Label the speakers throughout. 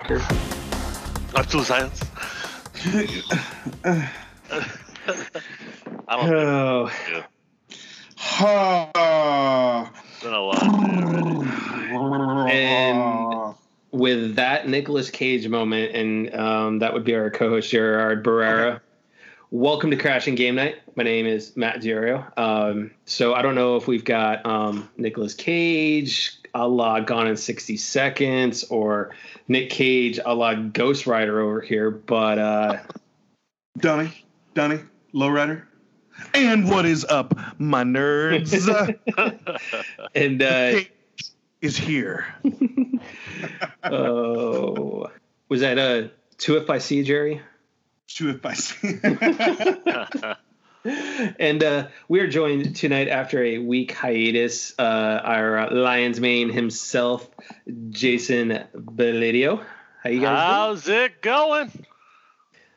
Speaker 1: character?
Speaker 2: Absolute silence. I don't
Speaker 1: Oh,
Speaker 2: think
Speaker 3: Ha.
Speaker 2: it's been a lot.
Speaker 1: And- with that Nicolas Cage moment, and um, that would be our co-host Gerard Barrera. Welcome to Crashing Game Night. My name is Matt Diorio. Um, so I don't know if we've got um, Nicolas Cage a la Gone in 60 Seconds or Nick Cage a la Ghost Rider over here, but uh,
Speaker 3: Donnie, Donnie, lowrider. And what is up, my nerds?
Speaker 1: and uh,
Speaker 3: Cage is here.
Speaker 1: oh, was that uh, two if I see Jerry?
Speaker 3: Two if I see.
Speaker 1: and uh, we are joined tonight after a week hiatus. Uh, our uh, Lions mane himself, Jason Belidio. How you guys
Speaker 2: How's it going?
Speaker 1: doing?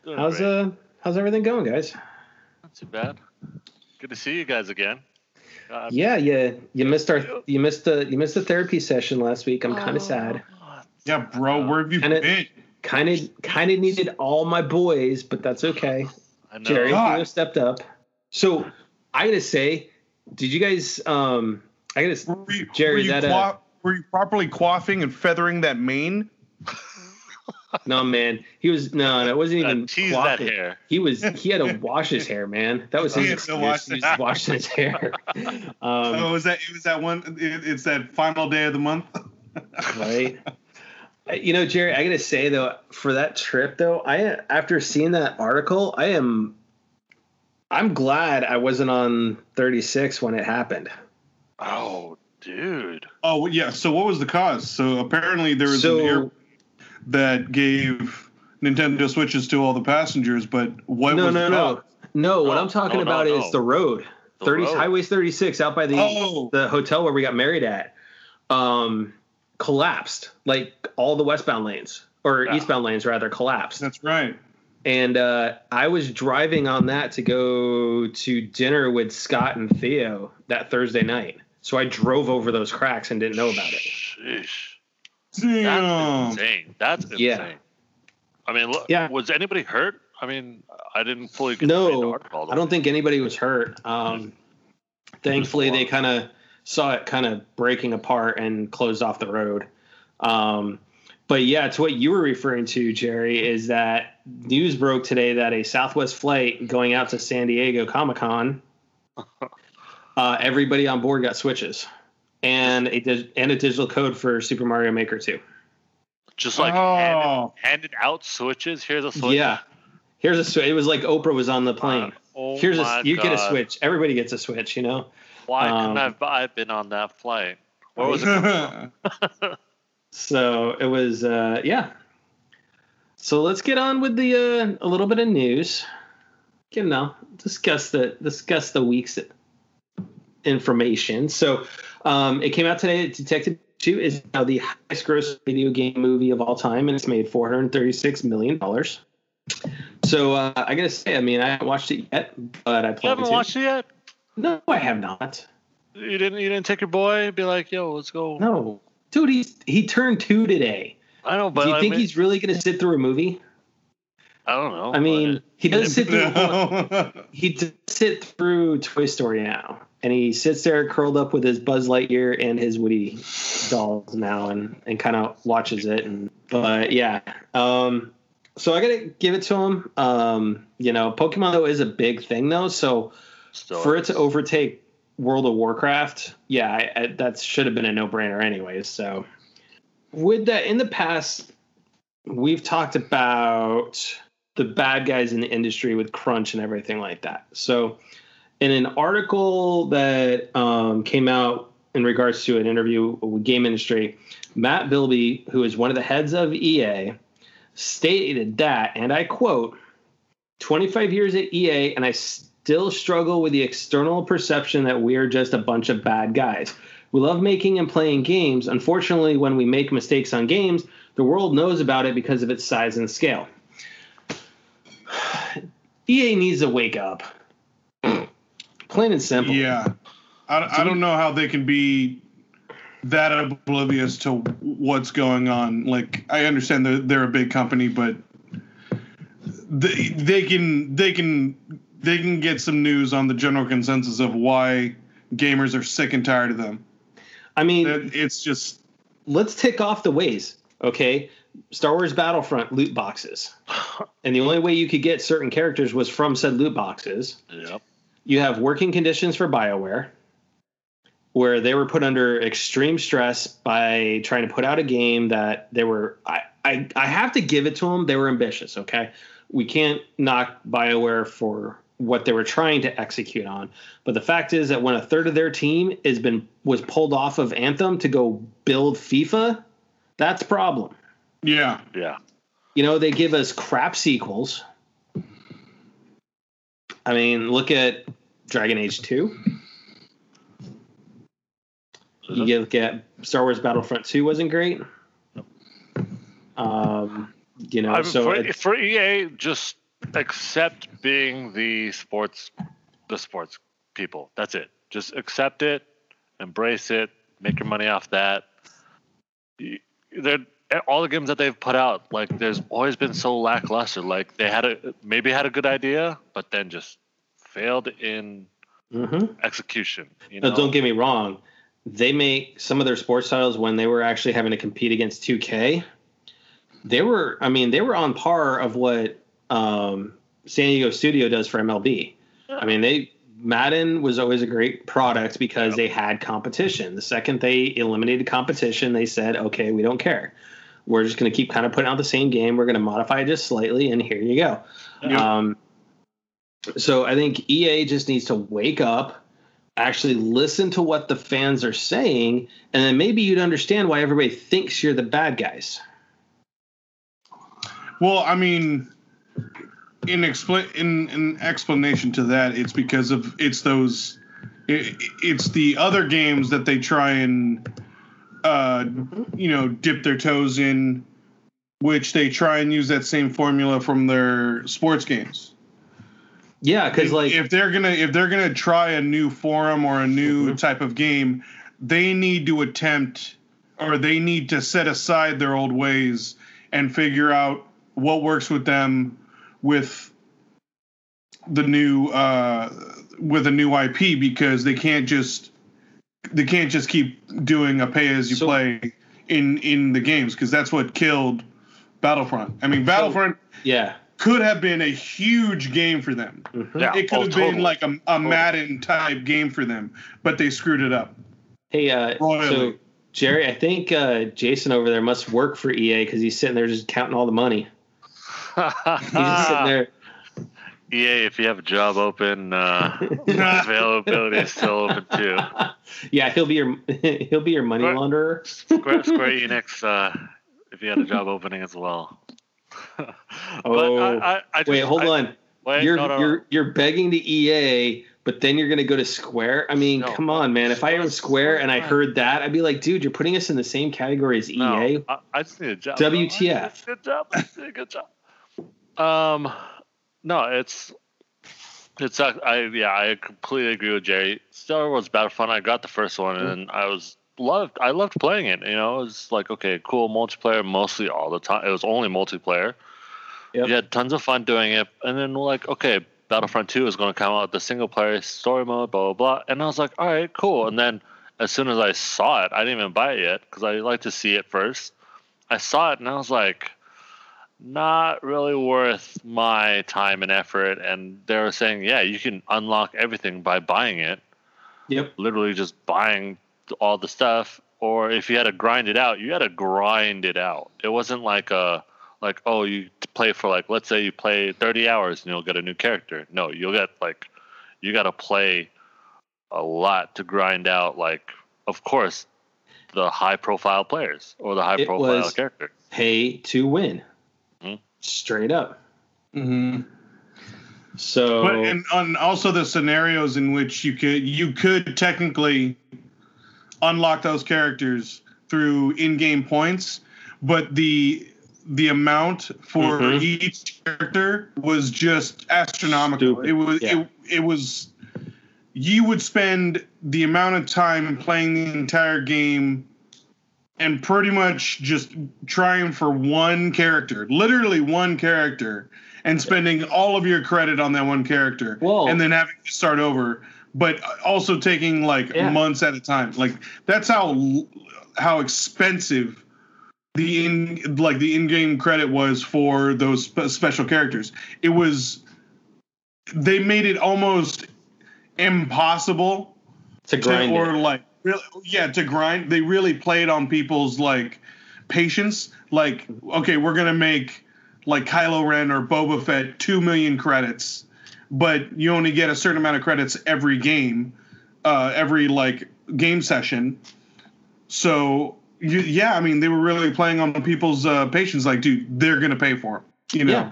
Speaker 2: Doing
Speaker 1: How's
Speaker 2: great.
Speaker 1: uh how's everything going, guys?
Speaker 2: Not too bad. Good to see you guys again. Uh,
Speaker 1: Yeah, yeah. You missed our you missed the you missed the therapy session last week. I'm kind of sad.
Speaker 2: oh,
Speaker 3: yeah, bro, where have you
Speaker 1: And it-
Speaker 3: been?
Speaker 1: Kind of kind of needed all my boys, but that's okay.
Speaker 2: I know.
Speaker 1: Jerry,
Speaker 3: God.
Speaker 1: you stepped up. So I gotta say, did you guys? Um, I gotta.
Speaker 3: Were you,
Speaker 1: Jerry,
Speaker 3: were you,
Speaker 1: that, uh,
Speaker 3: were you properly quaffing and feathering that mane?
Speaker 1: No, man, he was no, no, it wasn't
Speaker 2: Uh,
Speaker 1: even.
Speaker 2: that
Speaker 1: quaffing.
Speaker 2: hair.
Speaker 1: He was he had to wash his hair, man. That was his
Speaker 3: He
Speaker 1: excuse.
Speaker 3: wash
Speaker 1: He was
Speaker 3: it.
Speaker 1: washing his hair. Um,
Speaker 3: oh, was that it was that one? It, it's that final day of the month.
Speaker 1: right. Uh, You know, Jerry, I gotta say though, for that trip though, I after seeing that article, I am, I'm glad I wasn't on 36 when it happened.
Speaker 2: Oh, dude.
Speaker 3: Oh yeah. So what was the cause? So apparently there was
Speaker 1: So-
Speaker 3: an air that gave Nintendo Switches to all the passengers, but what
Speaker 1: no,
Speaker 3: was
Speaker 1: no,
Speaker 3: the
Speaker 1: no,
Speaker 3: cause?
Speaker 1: no. What
Speaker 2: No,
Speaker 1: I'm talking
Speaker 2: no, no,
Speaker 1: about is
Speaker 2: no.
Speaker 1: the road.
Speaker 2: The
Speaker 1: 30
Speaker 2: road.
Speaker 1: Highways 36 out by the
Speaker 3: Oh,
Speaker 1: the hotel where we got married at um collapsed like all the westbound lanes or
Speaker 2: Yeah.
Speaker 1: eastbound lanes rather collapsed
Speaker 3: that's right.
Speaker 1: And uh i was driving on that to go to dinner with scott and theo that thursday night so i drove over those cracks and didn't know about it
Speaker 2: Sheesh.
Speaker 3: Damn.
Speaker 2: That's insane. That's insane.
Speaker 1: Yeah.
Speaker 2: I mean, look,
Speaker 1: Yeah.
Speaker 2: was anybody hurt? I mean, I didn't fully get to the
Speaker 1: no
Speaker 2: article.
Speaker 1: i don't think anybody was hurt um thankfully they kind of saw it kind of breaking apart and closed off the road um but yeah, to what you were referring to, Jerry, is that news broke today that a Southwest flight going out to San Diego Comic Con, uh, everybody on board got switches and a dig- and a digital code for Super Mario Maker 2.
Speaker 2: Just like handed,
Speaker 3: oh,
Speaker 2: handed out switches. Here's a switch.
Speaker 1: Yeah, here's a switch. It was like Oprah was on the plane.
Speaker 2: Oh
Speaker 1: Here's a you get a switch. Everybody gets a switch. You know.
Speaker 2: Why
Speaker 1: Um,
Speaker 2: couldn't I have been on that flight? Where was it?
Speaker 1: So it was, uh, yeah. So let's get on with the uh, a little bit of news. You know, discuss the discuss the week's information. So um, it came out today. Detective Two is now the highest gross video game movie of all time, and it's made four hundred thirty six million dollars. So uh, I gotta say, I mean, I haven't watched it yet, but I
Speaker 2: You
Speaker 1: plan
Speaker 2: haven't
Speaker 1: to.
Speaker 2: watched it yet?
Speaker 1: No, I have not.
Speaker 2: You didn't. You didn't take your boy. Be like, yo, let's go.
Speaker 1: No, dude, he's he turned two today.
Speaker 2: I don't know, but
Speaker 1: Do you
Speaker 2: I
Speaker 1: think
Speaker 2: mean,
Speaker 1: he's really gonna sit through a movie?
Speaker 2: I don't know.
Speaker 1: I mean,
Speaker 2: but-
Speaker 1: he does sit through.
Speaker 3: no.
Speaker 1: He does sit through Toy Story now, and he sits there curled up with his Buzz Lightyear and his Woody dolls now, and and kind of watches it. And but yeah, um, so I gotta give it to him. Um, you know, Pokemon though is a big thing though, so
Speaker 2: still,
Speaker 1: for it to overtake World of Warcraft, yeah, I, I, that should have been a no brainer anyways. So with that, in the past, we've talked about the bad guys in the industry with crunch and everything like that. So, in an article that um, came out in regards to an interview with game industry, Matt Bilbey, who is one of the heads of EA, stated that, and I quote, 25 years at EA, and I still struggle with the external perception that we're just a bunch of bad guys. We love making and playing games. Unfortunately, when we make mistakes on games, the world knows about it because of its size and scale. EA needs to wake up. Plain and simple.
Speaker 3: Yeah, I, I don't know how they can be that oblivious to what's going on. Like I understand they're they're a big company, but they they can they can they can get some news on the general consensus of why gamers are sick and tired of them.
Speaker 1: I mean,
Speaker 3: It's just
Speaker 1: let's tick off the ways. Okay, Star Wars Battlefront loot boxes, and the only way you could get certain characters was from said loot boxes.
Speaker 2: Yep.
Speaker 1: You have working conditions for BioWare, where they were put under extreme stress by trying to put out a game that they were. I I, I have to give it to them. They were ambitious. Okay, we can't knock BioWare for what they were trying to execute on. But the fact is that when a third of their team has been was pulled off of Anthem to go build FIFA, that's a problem.
Speaker 3: yeah.
Speaker 2: Yeah.
Speaker 1: You know, they give us crap sequels. I mean, look at Dragon Age 2. You
Speaker 2: it?
Speaker 1: look at Star Wars Battlefront 2 wasn't great. Um, you know,
Speaker 2: I mean,
Speaker 1: so
Speaker 2: for,
Speaker 1: it-
Speaker 2: for EA, just accept being the sports, the sports people. That's it. Just accept it, embrace it, make your money off that. They're all the games that they've put out. Like, there's always been so lackluster. Like, they had a maybe had a good idea, but then just failed in
Speaker 1: Mhm.
Speaker 2: execution. You
Speaker 1: No,
Speaker 2: know,
Speaker 1: don't get me wrong. They make some of their sports titles when they were actually having to compete against 2K. They were, I mean, they were on par of what um, San Diego Studio does for MLB. I mean, they Madden was always a great product because they had competition. The second they eliminated competition, they said, "Okay, we don't care. We're just going to keep kind of putting out the same game. We're going to modify it just slightly, and here you go."
Speaker 3: Yep.
Speaker 1: Um, so I think EA just needs to wake up, actually listen to what the fans are saying, and then maybe you'd understand why everybody thinks you're the bad guys.
Speaker 3: Well, I mean, in expla- in in explanation to that, it's because of it's those, it, it's the other games that they try and, uh, you know, dip their toes in, which they try and use that same formula from their sports games.
Speaker 1: Yeah, because like
Speaker 3: if they're gonna if they're gonna try a new forum or a new type of game, they need to attempt or they need to set aside their old ways and figure out what works with them with the new uh with a new IP because they can't just they can't just keep doing a pay as you
Speaker 1: So-
Speaker 3: play in in the games because that's what killed Battlefront. I mean Battlefront
Speaker 1: yeah,
Speaker 3: could have been a huge game for them.
Speaker 1: Mhm.
Speaker 2: Yeah,
Speaker 3: It could
Speaker 2: oh,
Speaker 3: have been like a, a Madden type game for them, but they screwed it up.
Speaker 1: Hey, uh, so Jerry, I think uh, Jason over there must work for EA because he's sitting there just counting all the money. He's just sitting there.
Speaker 2: EA, if you have a job open, uh, availability is still open too.
Speaker 1: yeah, he'll be your he'll be your money
Speaker 2: Right.
Speaker 1: launderer.
Speaker 2: Square, Square Enix, uh, if you had a job opening as well. but
Speaker 1: Oh.
Speaker 2: I, I, I just,
Speaker 1: Wait, hold
Speaker 2: I-
Speaker 1: on.
Speaker 2: Wait,
Speaker 1: you're
Speaker 2: no, no, no.
Speaker 1: you're you're begging the EA, but then you're gonna go to Square. I mean,
Speaker 2: No.
Speaker 1: come on, man. If I owned Square and I heard that, I'd be like, dude, you're putting us in the same category as
Speaker 2: No,
Speaker 1: EA.
Speaker 2: I, I just need a job. bro. I
Speaker 1: WTF.
Speaker 2: need a Good job. I need a good job. Um, no, it's it's uh, I yeah I completely agree with Jerry. Star Wars Battlefront. I got the first one and I was loved. I loved playing it. You know, it was like okay, cool multiplayer mostly all the time. It was only multiplayer.
Speaker 1: Yep.
Speaker 2: You had tons of fun doing it, and then like okay, Battlefront Two is going to come out the single player story mode, blah blah blah. And I was like, all right, cool. And then as soon as I saw it, I didn't even buy it yet because I like to see it first. I saw it and I was like, not really worth my time and effort. And they were saying, yeah, you can unlock everything by buying it,
Speaker 1: Yep.
Speaker 2: literally just buying all the stuff. Or if you had to grind it out, you had to grind it out. It wasn't like a like oh you play for like let's say you play 30 hours and you'll get a new character. No, you'll get like you got to play a lot to grind out like of course the high profile players or the high
Speaker 1: It
Speaker 2: profile
Speaker 1: was-
Speaker 2: character.
Speaker 1: Pay to win. Straight up.
Speaker 3: Mm-hmm.
Speaker 1: So
Speaker 3: But and on also the scenarios in which you could you could technically unlock those characters through in-game points, but the the amount for
Speaker 1: Mhm.
Speaker 3: each character was just astronomical.
Speaker 1: Stupid.
Speaker 3: It was
Speaker 1: Yeah.
Speaker 3: it, it was you would spend the amount of time playing the entire game and pretty much just trying for one character, literally one character, and spending all of your credit on that one character,
Speaker 1: Whoa.
Speaker 3: and then having to start over, but also taking like
Speaker 1: Yeah.
Speaker 3: months at a time. Like that's how how expensive the in like the in-game credit was for those spe- special characters. It was they made it almost impossible
Speaker 1: To
Speaker 3: to,
Speaker 1: grind
Speaker 3: or
Speaker 1: it.
Speaker 3: like really yeah to grind they really played on people's like patience like okay we're gonna make like kylo ren or boba fett 2 million credits but you only get a certain amount of credits every game uh every like game session so you, yeah i mean they were really playing on people's uh patience like dude they're gonna pay for it. you know
Speaker 1: Yeah.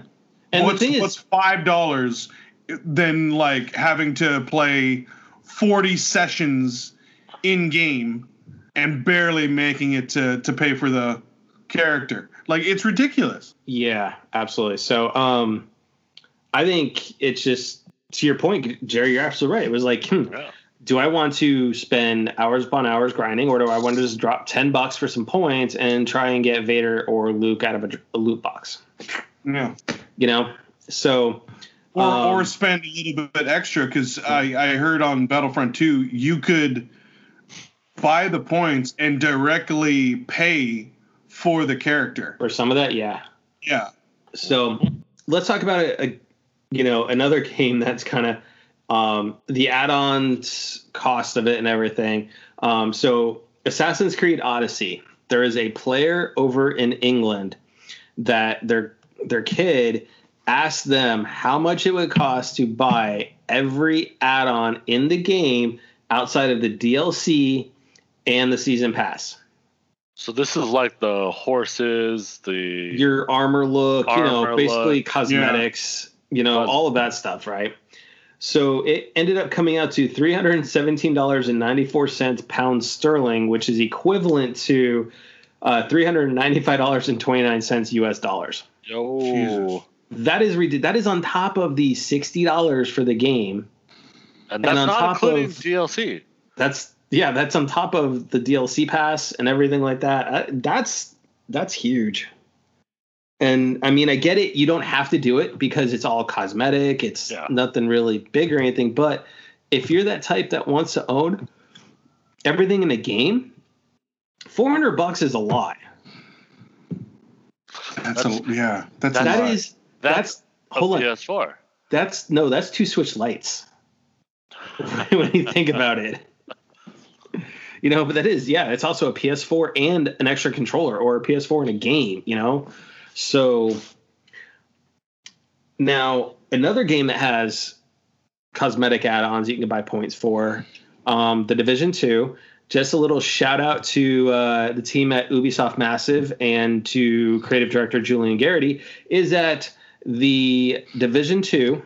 Speaker 1: And
Speaker 3: what's,
Speaker 1: the thing
Speaker 3: what's
Speaker 1: is,
Speaker 3: five dollars than like having to play 40 sessions in game and barely making it to to pay for the character like it's ridiculous
Speaker 1: yeah, absolutely. So, um, I think it's just to your point, Jerry. You're absolutely right. It was like, hmm,
Speaker 2: Yeah.
Speaker 1: do I want to spend hours upon hours grinding, or do I want to just drop ten bucks for some points and try and get Vader or Luke out of a, a loot box?
Speaker 3: yeah
Speaker 1: You know, so
Speaker 3: or
Speaker 1: Um,
Speaker 3: or spend a little bit extra because I, I heard on battlefront 2 you could buy the points and directly pay for the character
Speaker 1: Or some of that, yeah.
Speaker 3: yeah
Speaker 1: So let's talk about a, a you know another game that's kind of um, the add-ons cost of it and everything. Um, so Assassin's Creed Odyssey, there is a player over in England that their their kid asked them how much it would cost to buy every add-on in the game outside of the DLC and the season pass.
Speaker 2: So this is like the horses, the
Speaker 1: your armor look, you know, basically
Speaker 2: look.
Speaker 1: cosmetics, you know,
Speaker 2: Cos-
Speaker 1: all of that stuff, right? So it ended up coming out to three hundred and seventeen dollars and ninety four cents pounds sterling, which is equivalent to uh, three hundred and ninety five dollars and twenty nine cents U.S. dollars.
Speaker 2: yo.
Speaker 3: Jesus.
Speaker 1: That is ridiculous. That is on top of the sixty dollars for the game.
Speaker 2: And that's
Speaker 1: on
Speaker 2: not
Speaker 1: top
Speaker 2: including
Speaker 1: of-
Speaker 2: DLC.
Speaker 1: That's yeah, that's on top of the DLC pass and everything like that. Uh, That's that's huge. And I mean, I get it. You don't have to do it because it's all cosmetic. It's
Speaker 2: Yeah.
Speaker 1: nothing really big or anything. But if you're that type that wants to own everything in a game, four hundred bucks is a lot.
Speaker 3: that's, a yeah that's, a
Speaker 1: That
Speaker 3: lot.
Speaker 1: is
Speaker 2: That's,
Speaker 1: that's
Speaker 2: a
Speaker 1: hold on.
Speaker 2: PS4.
Speaker 1: That's no, that's two Switch lights. when you think about it. You know, but that is, yeah, it's also a PS4 and an extra controller or a PS4 and a game, you know? So now another game that has cosmetic add-ons you can buy points for, um, the Division 2. Just a little shout out to uh, the team at Ubisoft Massive and to creative director Julian Gerighty is that the Division 2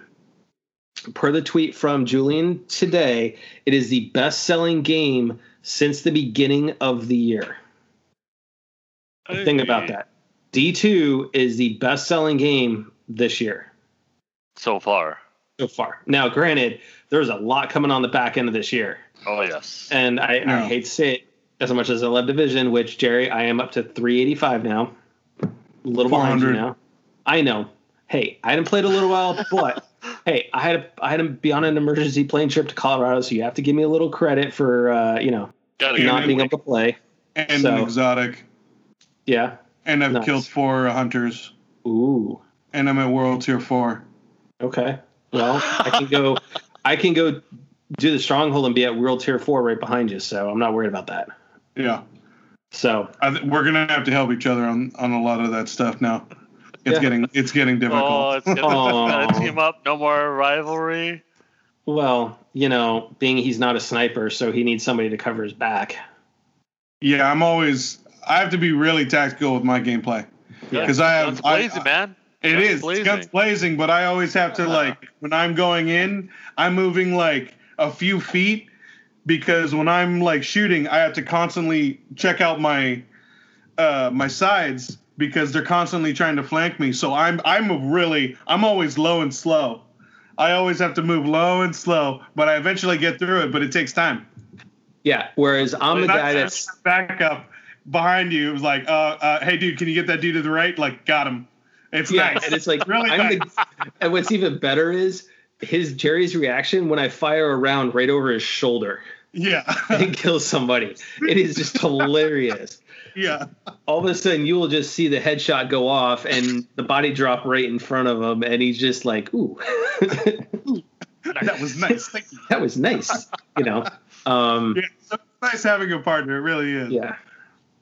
Speaker 1: per the tweet from Julian today, it is the best selling game since the beginning of the year. Think about that. D2 is the best selling game this year
Speaker 2: So far.
Speaker 1: so far. Now, granted, there's a lot coming on the back end of this year.
Speaker 2: Oh yes.
Speaker 1: And I, I hate to say it as much as I love Division, which, Jerry, I am up to 385 now. A little behind you now. I know. Hey, I haven't played a little while, but hey, I had to, I had to be on an emergency plane trip to Colorado, so you have to give me a little credit for uh, you know
Speaker 2: Gotta
Speaker 1: not being able to play.
Speaker 3: and
Speaker 1: so-
Speaker 3: an exotic
Speaker 1: Yeah.
Speaker 3: and i've
Speaker 1: Nice.
Speaker 3: killed four hunters
Speaker 1: Ooh.
Speaker 3: and i'm at world tier four
Speaker 1: Okay. Well, I can go. I can go do the stronghold and be at World Tier Four right behind you, so I'm not worried about that.
Speaker 3: yeah
Speaker 1: So
Speaker 3: I th- we're gonna have to help each other on on a lot of that stuff now it's
Speaker 1: Yeah.
Speaker 3: getting it's getting
Speaker 2: Oh,
Speaker 3: difficult
Speaker 2: it's gonna,
Speaker 1: Aw.
Speaker 2: gotta team up. No more rivalry.
Speaker 1: Well, you know, being he's not a sniper, so he needs somebody to cover his back.
Speaker 3: yeah i'm always i have to be really tactical with my gameplay
Speaker 1: Yeah.
Speaker 3: because i have
Speaker 2: Guns
Speaker 3: I-
Speaker 2: blazing, man.
Speaker 3: It
Speaker 2: Guns
Speaker 3: is
Speaker 2: blazing.
Speaker 3: guns blazing, but I always have to like when I'm going in, I'm moving like a few feet because when I'm like shooting, I have to constantly check out my uh my sides because they're constantly trying to flank me. So I'm I'm really I'm always low and slow. I always have to move low and slow, but I eventually get through it, but it takes time.
Speaker 1: Yeah. Whereas I'm the guy that's
Speaker 3: back up behind you. It was like, uh, uh, hey, dude, can you get that dude to the right? Like, got him. It's
Speaker 1: Yeah,
Speaker 3: nice.
Speaker 1: and it's like
Speaker 3: Really
Speaker 1: I'm
Speaker 3: nice.
Speaker 1: the, and what's even better is his Jerry's reaction when I fire a round right over his shoulder
Speaker 3: yeah,
Speaker 1: and kill somebody. It is just hilarious.
Speaker 3: Yeah.
Speaker 1: All of a sudden, you will just see the headshot go off and the body drop right in front of him, and he's just like, "Ooh,
Speaker 3: That was nice. Thank you.
Speaker 1: that was nice," you know. Um,
Speaker 3: Yeah, so it's nice having a partner. It really is.
Speaker 1: yeah,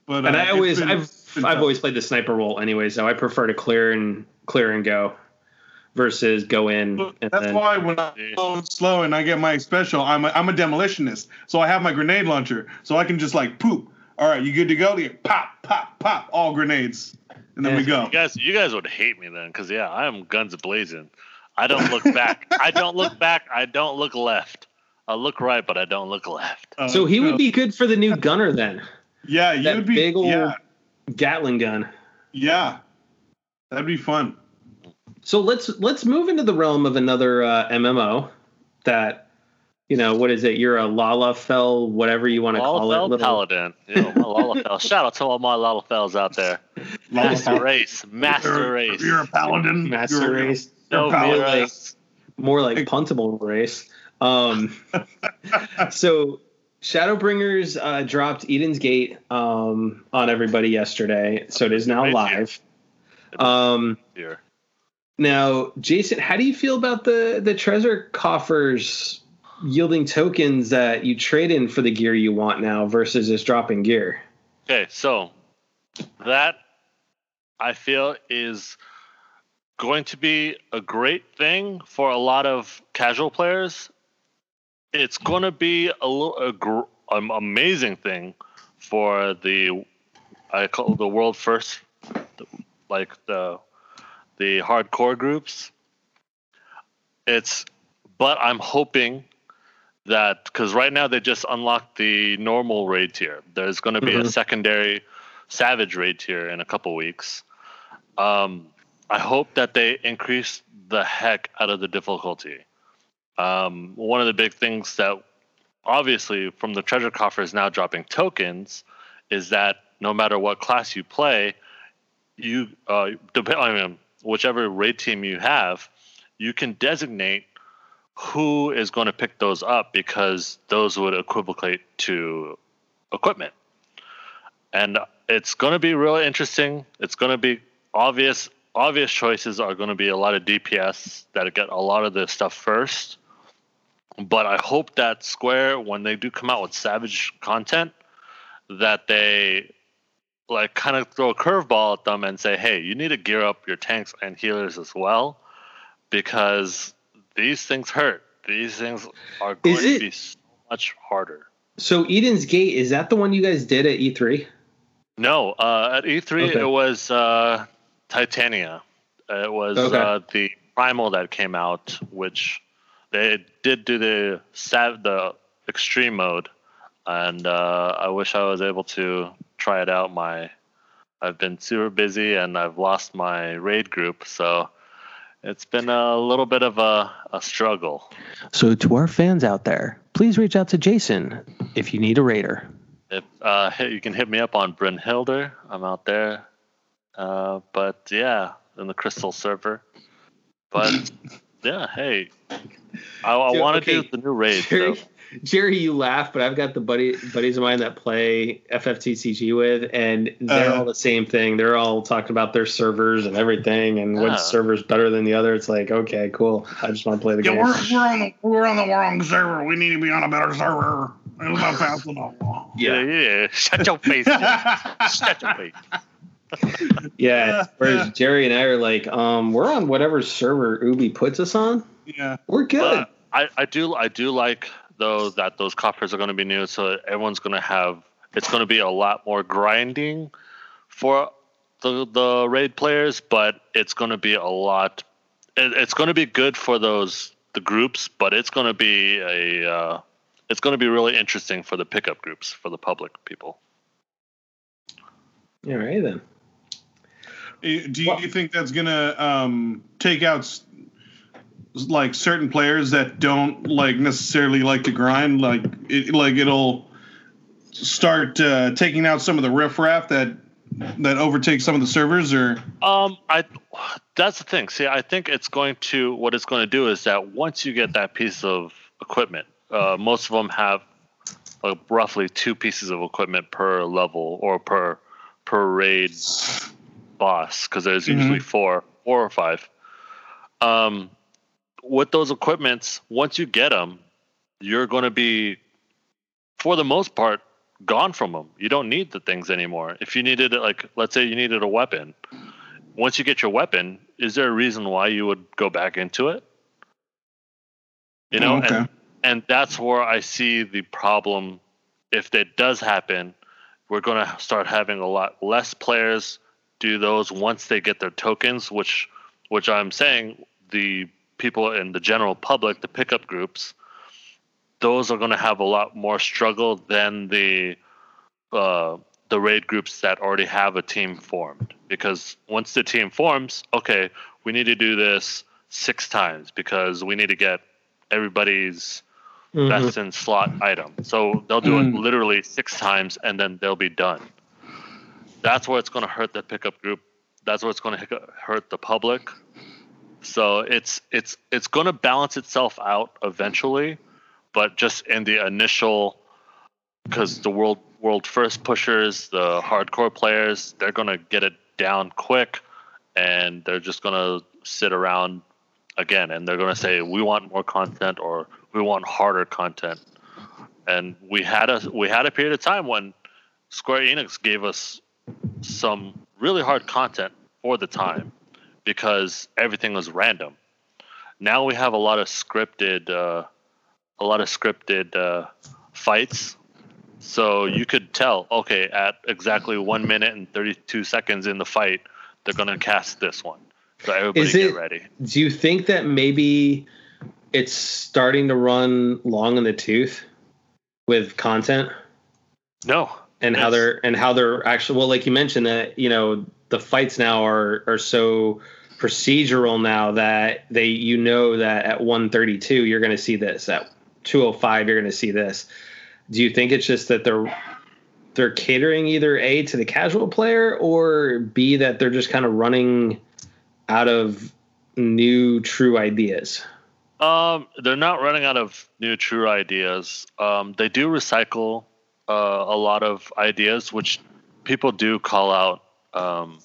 Speaker 3: But
Speaker 1: and
Speaker 3: uh,
Speaker 1: I always,
Speaker 3: been,
Speaker 1: I've,
Speaker 3: been
Speaker 1: I've
Speaker 3: tough.
Speaker 1: always played the sniper role anyway, so I prefer to clear and clear and go versus go in. And
Speaker 3: That's
Speaker 1: then,
Speaker 3: why when I'm slow, slow and I get my special, I'm a, I'm a demolitionist. So I have my grenade launcher, so I can just like poop. All right, you good to go? Yeah, pop, pop, pop, all grenades, and then we go.
Speaker 2: You guys, you guys would hate me then, because yeah, I am guns blazing. I don't look back. I don't look back. I don't look left. I look right, but I don't look left.
Speaker 3: Uh,
Speaker 1: so he
Speaker 3: no.
Speaker 1: would be good for the new gunner then,
Speaker 3: Yeah,
Speaker 1: that
Speaker 3: you'd be.
Speaker 1: big old-
Speaker 3: yeah,
Speaker 1: Gatling gun.
Speaker 3: yeah, that'd be fun.
Speaker 1: So let's let's move into the realm of another uh, MMO that you know what is it? You're a Lalafell, whatever you want to call it.
Speaker 2: Lalafell
Speaker 1: little-
Speaker 2: Paladin. You know, my Lalafell. Shout out to all my Lalafells out there. Master race. Master
Speaker 3: You're,
Speaker 2: race.
Speaker 3: you're a paladin.
Speaker 1: Master
Speaker 3: You're-
Speaker 1: race,
Speaker 3: You're
Speaker 2: no
Speaker 3: a paladin.
Speaker 1: Paladin.
Speaker 2: race.
Speaker 1: more like puntable race. Um, so Shadowbringers uh, dropped Eden's Gate um, on everybody yesterday, so it is now
Speaker 2: Right
Speaker 1: live. Um,
Speaker 2: Here.
Speaker 1: Now, Jason, how do you feel about the the treasure coffers yielding tokens that you trade in for the gear you want now versus just dropping gear?
Speaker 2: Okay, so that I feel is going to be a great thing for a lot of casual players. It's going to be a a gr- an amazing thing for the I call the world first, like the the hardcore groups. It's, but I'm hoping that because right now they just unlocked the normal raid tier. There's going to be a
Speaker 1: Mhm.
Speaker 2: secondary savage raid tier in a couple weeks. Um, I hope that they increase the heck out of the difficulty. Um, one of the big things that obviously from the treasure coffers now dropping tokens is that no matter what class you play, you uh, depend I mean, whichever raid team you have, you can designate who is going to pick those up because those would equivocate to equipment. And it's going to be really interesting. It's going to be obvious. Obvious choices are going to be a lot of DPS that get a lot of this stuff first. But I hope that Square, when they do come out with Savage content, that they like kind of throw a curveball at them and say, "Hey, you need to gear up your tanks and healers as well, because these things hurt. These things are going
Speaker 1: Is
Speaker 2: to be so much harder."
Speaker 1: So Eden's Gate is that the one you guys did at E E3?
Speaker 2: No, uh, at E3
Speaker 1: Okay.
Speaker 2: it was uh, Titania. It was
Speaker 1: Okay.
Speaker 2: uh, the Primal that came out, which they did do the sav- the extreme mode, and uh, I wish I was able to try it out. My I've been super busy and I've lost my raid group, so it's been a little bit of a, a struggle.
Speaker 1: So to our fans out there, please reach out to Jason if you need a raider.
Speaker 2: If uh, you can hit me up on Brynhildr, I'm out there. Uh, but yeah, in the Crystal server. But yeah, hey, I, I want to
Speaker 1: okay,
Speaker 2: do the new raid.
Speaker 1: Jerry,
Speaker 2: So.
Speaker 1: Jerry, you laugh, but I've got the buddy buddies of mine that play FFTCG with, and they're
Speaker 3: Uh.
Speaker 1: all the same thing. They're all talking about their servers and everything, and
Speaker 2: Ah.
Speaker 1: one server's better than the other. It's like, okay, cool. I just want to play the
Speaker 3: Yeah,
Speaker 1: game.
Speaker 3: we're, we're on the we're on the wrong server. We need to be on a better server. It's not fast enough.
Speaker 2: Yeah, yeah, yeah. Shut your face. Shut your face.
Speaker 1: Yeah.
Speaker 3: Yeah,
Speaker 1: Whereas
Speaker 3: yeah.
Speaker 1: Jerry and I are like, um, we're on whatever server Ubi puts us on.
Speaker 3: yeah.
Speaker 1: We're good.
Speaker 2: But I, I do I do like though that those coffers are going to be new, so everyone's going to have it's going to be a lot more grinding for the the raid players, but it's going to be a lot. It, it's going to be good for those the groups, but it's going to be a uh, it's going to be really interesting for the pickup groups for the public people.
Speaker 1: All right then.
Speaker 3: Eh, Do you
Speaker 1: Well-
Speaker 3: think that's gonna um, take out s- like certain players that don't like necessarily like to grind? Like, it, like it'll start uh, taking out some of the riffraff that that overtakes some of the servers, or
Speaker 2: Um, I that's the thing. See, I think it's going to what it's going to do is that once you get that piece of equipment, uh, most of them have uh, roughly two pieces of equipment per level or per per raid boss because there's usually four, four or five. Um, with those equipments, once you get them, you're going to be, for the most part, gone from them. You don't need the things anymore. If you needed, like, let's say you needed a weapon, once you get your weapon, is there a reason why you would go back into it? You know,
Speaker 3: Oh, okay.
Speaker 2: and, and that's where I see the problem. If that does happen, we're going to start having a lot less players do those once they get their tokens, which, which I'm saying the people in the general public, the pickup groups, those are going to have a lot more struggle than the uh, the raid groups that already have a team formed. Because once the team forms, okay, we need to do this six times because we need to get everybody's
Speaker 1: Mhm.
Speaker 2: best in slot item. So they'll do
Speaker 3: Mm.
Speaker 2: it literally six times and then they'll be done. That's where it's going to hurt the pickup group. That's where it's going to hurt the public. So it's it's it's going to balance itself out eventually, but just in the initial, because the world world first pushers, the hardcore players, they're going to get it down quick, and they're just going to sit around again, and they're going to say we want more content or we want harder content. And we had a we had a period of time when Square Enix gave us some really hard content for the time because everything was random. Now we have a lot of scripted, uh, a lot of scripted uh, fights. So you could tell, okay, at exactly one minute and thirty-two seconds in the fight, they're gonna cast this one. So everybody
Speaker 1: Is
Speaker 2: get
Speaker 1: it-
Speaker 2: ready.
Speaker 1: Do you think that maybe it's starting to run long in the tooth with content
Speaker 2: No,
Speaker 1: and how they're and how they're actually well, like you mentioned that you know the fights now are are so procedural now that they you know that at 132 you're going to see this at 205 you're going to see this. Do you think it's just that they're they're catering either a to the casual player or b that they're just kind of running out of new true ideas?
Speaker 2: Um, they're not running out of new true ideas. Um, they do recycle uh, a lot of ideas, which people do call out. Um,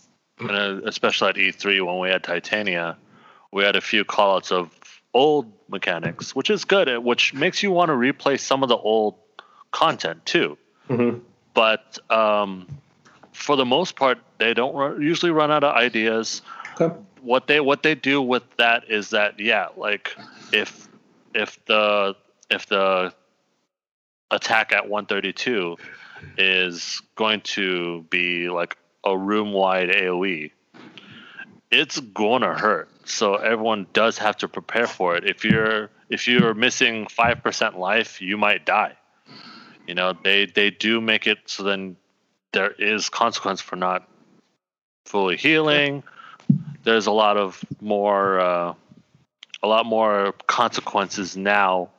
Speaker 2: and especially at E3 when we had Titania, we had a few callouts of old mechanics, which is good, uh, which makes you want to replay some of the old content too.
Speaker 1: Mm-hmm.
Speaker 2: But um, for the most part, they don't run, usually run out of ideas
Speaker 1: Okay.
Speaker 2: what they what they do with that is that yeah like if if the if the attack at 132 is going to be like a room wide aoe it's gonna hurt. So everyone does have to prepare for it. If you're if you're missing 5% life you might die. You know they they do make it so then there is consequence for not fully healing. There's a lot of more uh, a lot more consequences now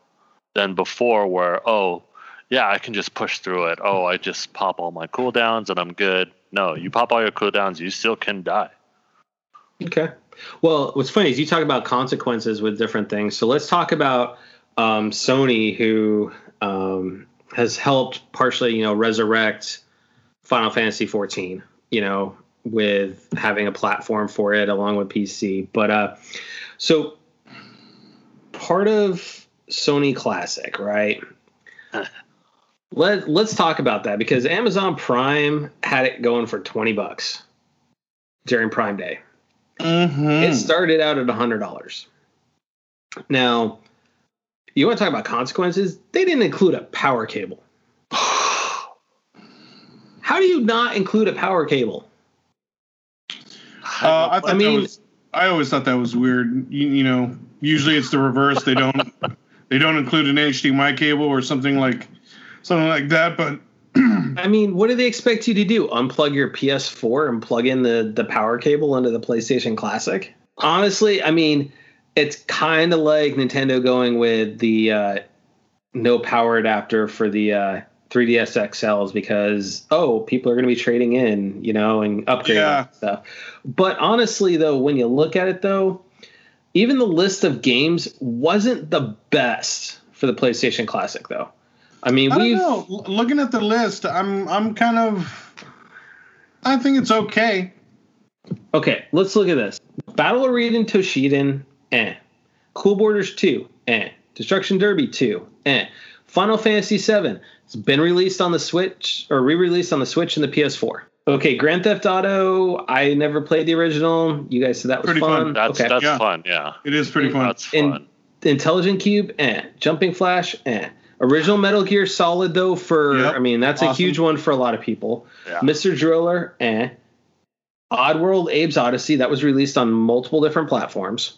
Speaker 2: than before where oh yeah i can just push through it. Oh i just pop all my cooldowns and i'm good no you pop all your cooldowns you still can die
Speaker 1: Okay. Well, what's funny is you talk about consequences with different things. So let's talk about um, Sony, who um, has helped partially, you know, resurrect Final Fantasy 14. You know, with having a platform for it along with PC. But uh, so part of Sony Classic, right? Let Let's talk about that because Amazon Prime had it going for 20 bucks during Prime Day.
Speaker 3: Mm-hmm.
Speaker 1: It started out at hundred dollars. Now, you want to talk about consequences? They didn't include a power cable. How do you not include a power cable?
Speaker 3: Uh, I,
Speaker 1: I mean-
Speaker 3: was, I always thought that was weird. You, you know, usually it's the reverse. They don't they don't include an HDMI cable or something like something like that. But
Speaker 1: I mean, what do they expect you to do? Unplug your PS4 and plug in the the power cable into the PlayStation Classic? Honestly, I mean, it's kind of like Nintendo going with the uh, no power adapter for the uh, 3DS XLs because oh, people are going to be trading in, you know, and upgrading
Speaker 3: Yeah.
Speaker 1: and stuff. But honestly, though, when you look at it, though, even the list of games wasn't the best for the PlayStation Classic, though. I mean,
Speaker 3: I don't
Speaker 1: we've
Speaker 3: know. L- Looking at the list, I'm I'm kind of. I think it's okay.
Speaker 1: okay. Let's look at this: Battle Arena and Toshinden, eh. Cool Borders two, eh. Destruction Derby two, eh. Final Fantasy VII. It's been released on the Switch or re-released on the Switch and the PS4. Okay, Grand Theft Auto. I never played the original. You guys said that was
Speaker 3: Pretty
Speaker 1: fun.
Speaker 3: fun.
Speaker 2: That's
Speaker 1: okay.
Speaker 2: that's
Speaker 3: Yeah.
Speaker 2: fun. Yeah,
Speaker 3: It is pretty fun.
Speaker 2: that's
Speaker 1: And-
Speaker 2: fun.
Speaker 1: Intelligent Qube, eh. Jumping Flash, eh. Original Metal Gear Solid though for
Speaker 3: Yep.
Speaker 1: I mean that's a huge one for a lot of people.
Speaker 2: Yeah.
Speaker 1: Mr. Driller, eh. Oddworld Abe's Oddysee that was released on multiple different platforms.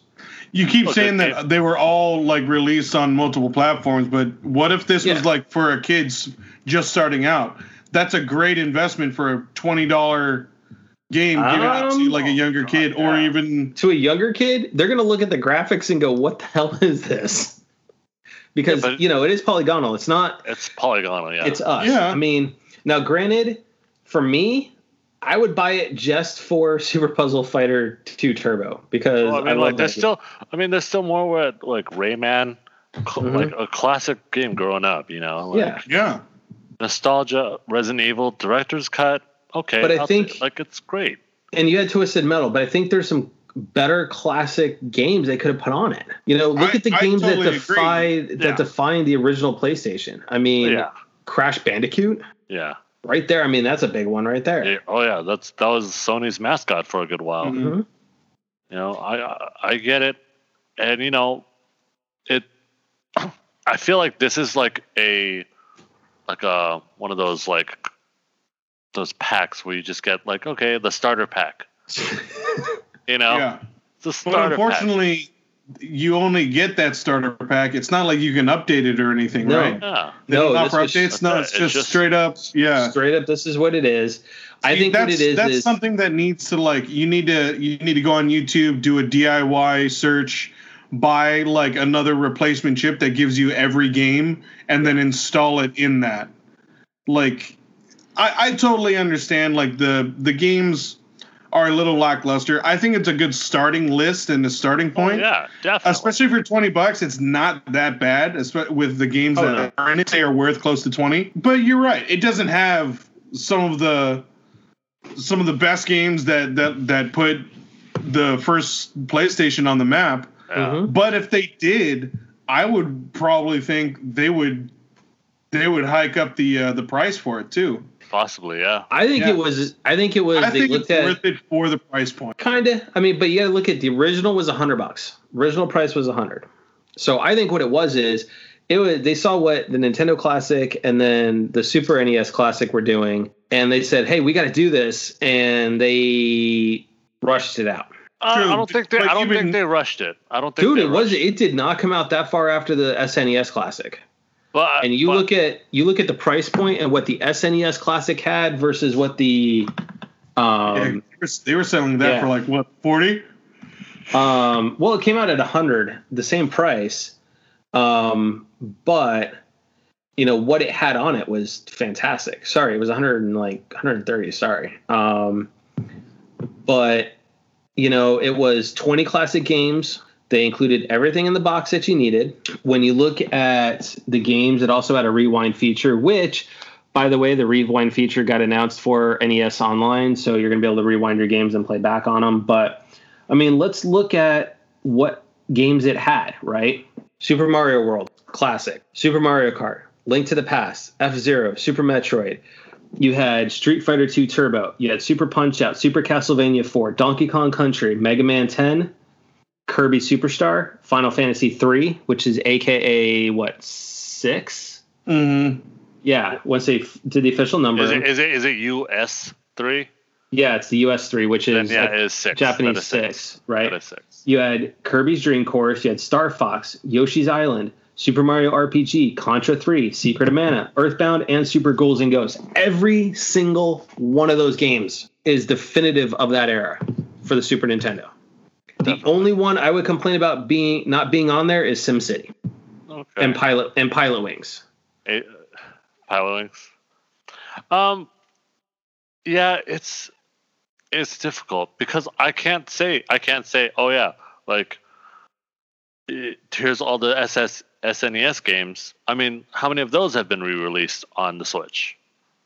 Speaker 3: You keep
Speaker 2: Okay,
Speaker 3: saying that
Speaker 2: okay.
Speaker 3: they were all like released on multiple platforms, but what if this
Speaker 1: Yeah.
Speaker 3: was like for a kids just starting out? That's a great investment for a twenty dollar game given out to
Speaker 1: Um,
Speaker 3: like a younger kid, or
Speaker 2: yeah.
Speaker 3: even
Speaker 1: To a younger kid, they're gonna look at the graphics and go, "What the hell is this?" Because
Speaker 2: Yeah,
Speaker 1: you know it is polygonal. It's not.
Speaker 2: It's polygonal. Yeah,
Speaker 1: It's us.
Speaker 3: Yeah.
Speaker 1: I mean, now granted, for me, I would buy it just for Super Puzzle Fighter 2 Turbo because
Speaker 2: Well, I
Speaker 1: I,
Speaker 2: mean,
Speaker 1: love
Speaker 2: like
Speaker 1: that
Speaker 2: there's
Speaker 1: game.
Speaker 2: still. I mean, there's still more where like Rayman, cl-
Speaker 1: Mhm.
Speaker 2: like a classic game growing up. You know, like,
Speaker 1: Yeah.
Speaker 3: yeah.
Speaker 2: nostalgia, Resident Evil, director's cut. Okay,
Speaker 1: But I
Speaker 2: I'll
Speaker 1: think-
Speaker 2: say, like it's great.
Speaker 1: and you had Twisted Metal, but I think there's some better classic games they could have put on it. You know, look
Speaker 3: I-
Speaker 1: at the
Speaker 3: I
Speaker 1: games
Speaker 3: totally
Speaker 1: that defy
Speaker 2: Yeah.
Speaker 1: that define the original PlayStation. I mean,
Speaker 2: Yeah,
Speaker 1: Crash Bandicoot,
Speaker 2: yeah.
Speaker 1: right there. I mean, that's a big one right there.
Speaker 2: Yeah, Oh yeah, that's that was Sony's mascot for a good while.
Speaker 3: Mhm.
Speaker 1: Mhm.
Speaker 2: You know, I I- I get it, and you know, it. I feel like this is like a, like a one of those like, those packs where you just get like okay the starter pack. You know,
Speaker 3: Yeah.
Speaker 2: it's a
Speaker 3: But
Speaker 2: starter pack.
Speaker 3: unfortunately, you only get that starter pack. It's not like you can update it or anything,
Speaker 1: No.
Speaker 3: right?
Speaker 2: Yeah,
Speaker 3: They
Speaker 1: No,
Speaker 3: don't
Speaker 1: this
Speaker 3: offer
Speaker 1: was-
Speaker 3: updates. No, it's
Speaker 2: it's
Speaker 3: just,
Speaker 2: just-
Speaker 3: straight up. Yeah.
Speaker 1: Straight up, this is what it is. I think
Speaker 3: that's,
Speaker 1: what it is
Speaker 3: that's
Speaker 1: is
Speaker 3: something that needs to like you need to you need to go on YouTube, do a DIY search, buy like another replacement chip that gives you every game, and then install it in that. Like, I, I totally understand. Like the the games are a little lackluster. I think it's a good starting list and a starting
Speaker 2: Oh,
Speaker 3: point.
Speaker 2: yeah, definitely.
Speaker 3: Especially for twenty bucks, it's not that bad. espe- With the games
Speaker 1: Oh,
Speaker 3: that
Speaker 1: no.
Speaker 3: are in it, they are worth close to twenty. But you're right; it doesn't have some of the some of the best games that that that put the first PlayStation on the map.
Speaker 2: Yeah.
Speaker 1: Mhm.
Speaker 3: But if they did, I would probably think they would they would hike up the uh, the price for it too.
Speaker 2: Possibly. Yeah,
Speaker 1: I think
Speaker 3: Yeah.
Speaker 1: it was. I think it was.
Speaker 3: I
Speaker 1: they
Speaker 3: think it's
Speaker 1: at
Speaker 3: worth it for the price point.
Speaker 1: kind of. I mean, but you got to look at the original was a hundred bucks. Original price was a hundred. So I think what it was is it was they saw what the Nintendo Classic and then the Super NES Classic were doing, and they said, "Hey, we got to do this," and they rushed it out.
Speaker 2: Uh,
Speaker 3: I,
Speaker 2: I don't think they.
Speaker 3: but
Speaker 2: I don't
Speaker 3: even-
Speaker 2: think they rushed it. I don't think.
Speaker 1: Dude,
Speaker 2: they
Speaker 1: it was
Speaker 2: rushed
Speaker 1: it did not come out that far after the SNES Classic.
Speaker 2: But
Speaker 1: And you
Speaker 2: but-
Speaker 1: look at you look at the price point and what the SNES Classic had versus what the um
Speaker 3: Yeah, they, were, they were selling that
Speaker 1: yeah.
Speaker 3: for like what forty.
Speaker 1: Um, well, it came out at a hundred, the same price, um, but you know what it had on it was fantastic. Sorry, it was 100 and like 130. Sorry, um, but you know it was 20 classic games. They included everything in the box that you needed. When you look at the games, it also had a rewind feature, which, by the way, the rewind feature got announced for NES Online, so you're going to be able to rewind your games and play back on them. But I mean, let's look at what games it had, right? Super Mario World, classic. Super Mario Kart, Link to the Past, F Zero, Super Metroid. You had Street Fighter 2 Turbo. You had Super Punch Out, Super Castlevania 4, Donkey Kong Country, Mega Man 10, Kirby Superstar, Final Fantasy 3, which is AKA what, 6?
Speaker 3: Mm-hmm.
Speaker 1: Yeah, once they f- did the official number.
Speaker 2: Is it is it is it US three?
Speaker 1: yeah, it's the US 3, which
Speaker 2: Then
Speaker 1: is
Speaker 2: yeah,
Speaker 1: like
Speaker 2: it is six.
Speaker 1: Japanese
Speaker 2: That is
Speaker 1: 6, right?
Speaker 2: That is six.
Speaker 1: You had Kirby's Dream Course, you had Star Fox, Yoshi's Island, Super Mario RPG, Contra 3, Secret of Mana, Earthbound, and Super Ghouls and Ghosts. Every single one of those games is definitive of that era for the Super Nintendo. The only one I would complain about being not being on there is SimCity
Speaker 2: Okay.
Speaker 1: and Pilot and Pilot Wings.
Speaker 2: It- Pilot Wings. Um, yeah, it's it's difficult because I can't say I can't say oh yeah like it, here's all the SS SNES games. I mean, how many of those have been re-released on the Switch?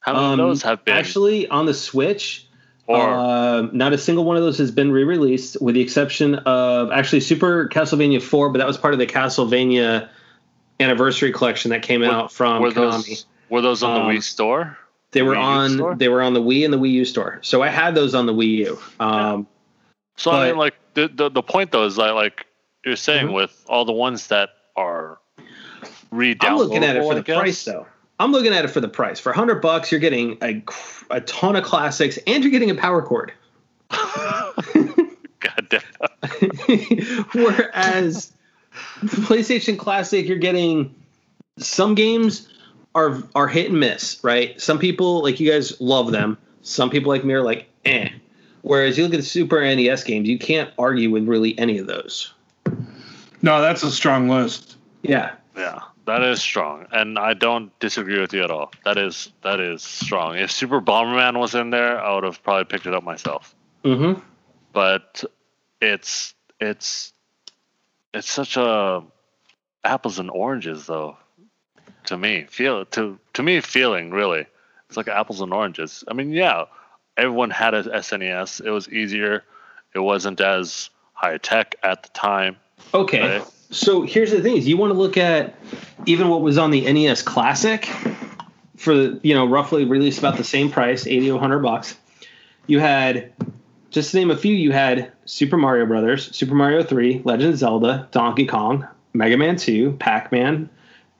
Speaker 2: How many
Speaker 1: Um,
Speaker 2: of those have been?
Speaker 1: Actually, on the Switch, uh, not a single one of those has been re-released, with the exception of actually Super Castlevania 4, but that was part of the Castlevania Anniversary Collection that came
Speaker 2: Were-
Speaker 1: out from
Speaker 2: were
Speaker 1: Konami.
Speaker 2: those were those on the
Speaker 1: Um,
Speaker 2: Wii Store?
Speaker 1: They were
Speaker 2: Wii
Speaker 1: on
Speaker 2: store?
Speaker 1: they were on the Wii and the Wii U store. So I had those on the Wii U. Um,
Speaker 2: So I mean, like the, the the point though is that like you're saying
Speaker 1: Mhm.
Speaker 2: with all the ones that are re-downloadable.
Speaker 1: I'm looking at it for the price though. I'm looking at it for the price. For 100 bucks, you're getting a, a ton of classics and you're getting a power cord.
Speaker 2: God damn.
Speaker 1: Whereas the PlayStation Classic, you're getting some games are are hit and miss, right? Some people like you guys love them. Some people like me are like, eh. Whereas you look at the Super NES games, you can't argue with really any of those.
Speaker 3: No, that's a strong list.
Speaker 1: Yeah.
Speaker 2: Yeah, that is strong, and I don't disagree with you at all. That is that is strong. If Super Bomberman was in there, I would have probably picked it up myself.
Speaker 1: Mm-hmm.
Speaker 2: But it's it's it's such a apples and oranges though. To me, feel to to me feeling really, it's like apples and oranges. I mean, yeah, everyone had a SNES. It was easier. It wasn't as high tech at the time.
Speaker 1: Okay.
Speaker 2: Right.
Speaker 1: So here's the thing: is you want to look at even what was on the NES Classic for you know roughly released about the same price, eighty to hundred bucks. You had just to name a few. You had Super Mario Brothers, Super Mario Three, Legend of Zelda, Donkey Kong, Mega Man Two, Pac Man,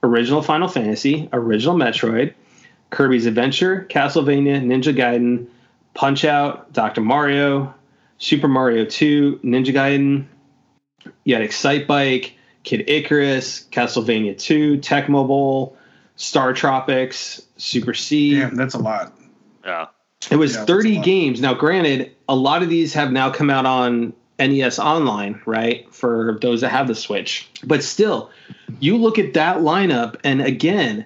Speaker 1: original Final Fantasy, original Metroid, Kirby's Adventure, Castlevania, Ninja Gaiden, Punch Out, Dr. Mario, Super Mario 2, Ninja Gaiden. You had Excite Bike, Kid Icarus, Castlevania 2, Tecmo Bowl, Star Tropics, Super C.
Speaker 3: Damn, that's a lot.
Speaker 2: Yeah.
Speaker 1: It was
Speaker 3: Yeah,
Speaker 1: 30 games. Now, granted, a lot of these have now come out on NES Online, right? For those that have the Switch. But still, you look at that lineup, and again,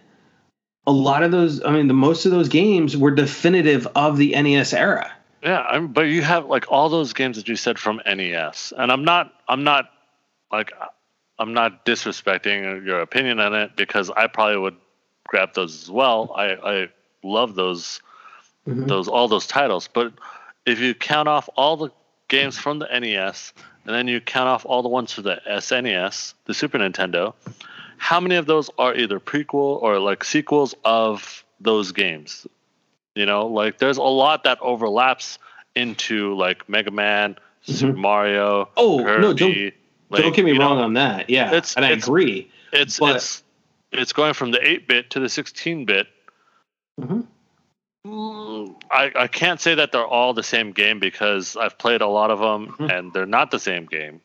Speaker 1: a lot of those, I mean, the most of those games were definitive of the NES era.
Speaker 2: Yeah, I'm, but you have like all those games that you said from NES, and I'm not, I'm not, like, I'm not disrespecting your opinion on it because I probably would grab those as well. I, I love those,
Speaker 1: Mhm.
Speaker 2: those all those titles. But if you count off all the games from the NES, and then you count off all the ones for the SNES, the Super Nintendo, how many of those are either prequel or like sequels of those games? You know, like there's a lot that overlaps into like Mega Man, Super Mario.
Speaker 1: Oh, no, don't-
Speaker 2: Kirby, like,
Speaker 1: Don't get me
Speaker 2: you know,
Speaker 1: wrong on that. Yeah.
Speaker 2: It's-
Speaker 1: and I
Speaker 2: it's-
Speaker 1: agree.
Speaker 2: It's
Speaker 1: but-
Speaker 2: it's it's going from the 8-bit to the 16-bit.
Speaker 1: Mhm.
Speaker 2: Mm, I, I can't say that they're all the same game because I've played a lot of them
Speaker 1: Mhm.
Speaker 2: and they're not the same game.